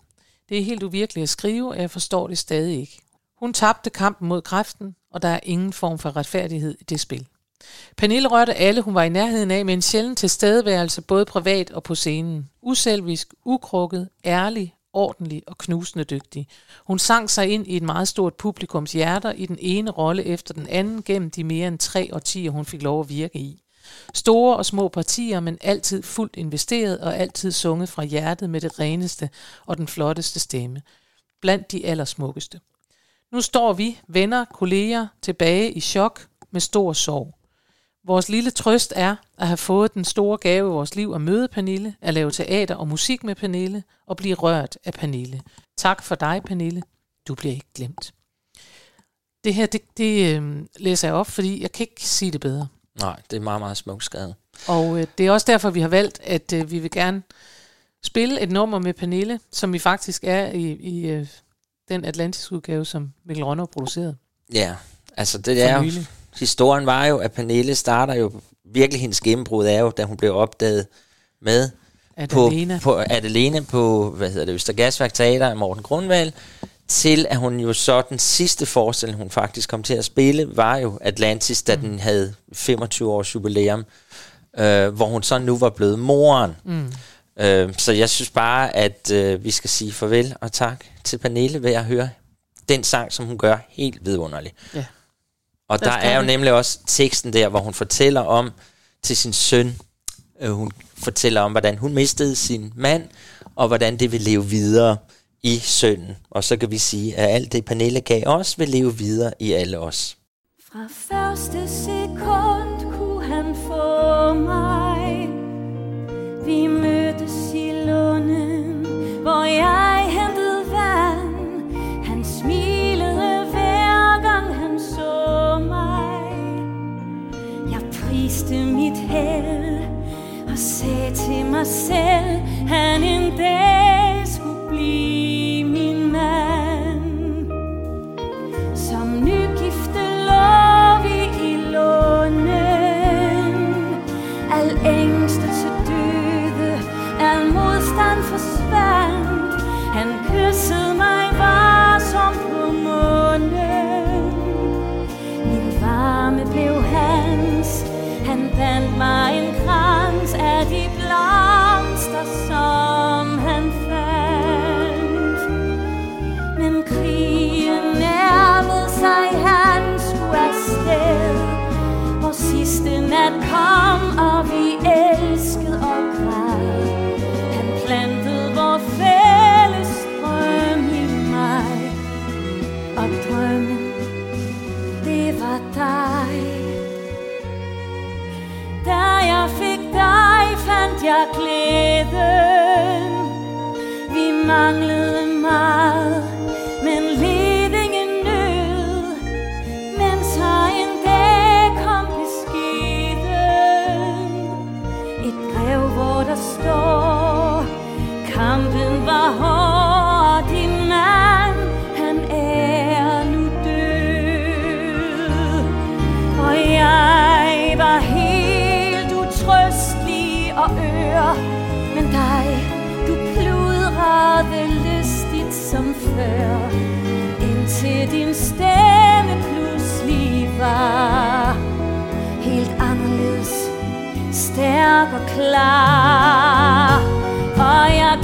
Det er helt uvirkeligt at skrive, og jeg forstår det stadig ikke. Hun tabte kampen mod kræften, og der er ingen form for retfærdighed i det spil. Pernille rørte alle, hun var i nærheden af, med en sjælden tilstedeværelse, både privat og på scenen. Uselvisk, ukrukket, ærlig, ordentlig og knusende dygtig. Hun sang sig ind i et meget stort publikums hjerter i den ene rolle efter den anden gennem de mere end tre årtier, hun fik lov at virke i. Store og små partier, men altid fuldt investeret og altid sunget fra hjertet med det reneste og den flotteste stemme. Blandt de allersmukkeste. Nu står vi, venner, kolleger, tilbage i chok med stor sorg. Vores lille trøst er at have fået den store gave i vores liv at møde Pernille, at lave teater og musik med Pernille og blive rørt af Pernille. Tak for dig, Pernille. Du bliver ikke glemt. Det her, det, det øh, læser jeg op, fordi jeg kan ikke sige det bedre. Nej, det er meget, meget smukt skrevet. Og øh, det er også derfor, vi har valgt, at øh, vi vil gerne spille et nummer med Pernille, som vi faktisk er i, i øh, den Atlantis udgave, som Mikkel Rønner producerede. Ja, altså det er jo, historien var jo, at Pernille starter jo, virkelig hendes gennembrud er jo, da hun blev opdaget med Adelena. på, på Adelene på, hvad hedder det, Østergasværk Teater af Morten Grundvald, til at hun jo så den sidste forestilling, hun faktisk kom til at spille, var jo Atlantis, da mm. den havde 25 års jubilæum, øh, hvor hun så nu var blevet moren. Mm. Øh, så jeg synes bare, at øh, vi skal sige farvel og tak til Pernille ved at høre den sang, som hun gør helt vidunderligt. Ja. Og der er jo nemlig også teksten der, hvor hun fortæller om til sin søn, øh, hun fortæller om, hvordan hun mistede sin mand, og hvordan det vil leve videre i sønnen. Og så kan vi sige, at alt det Pernille gav os, vil leve videre i alle os. Fra første sekund kunne han få mig Vi mødtes i lunden, hvor jeg hentede vand Han smilede hver gang han så mig Jeg priste mit held og sagde til mig selv Han en dag mig en krans af de blomster, som han fandt. Vi manglede meget, klar. Euer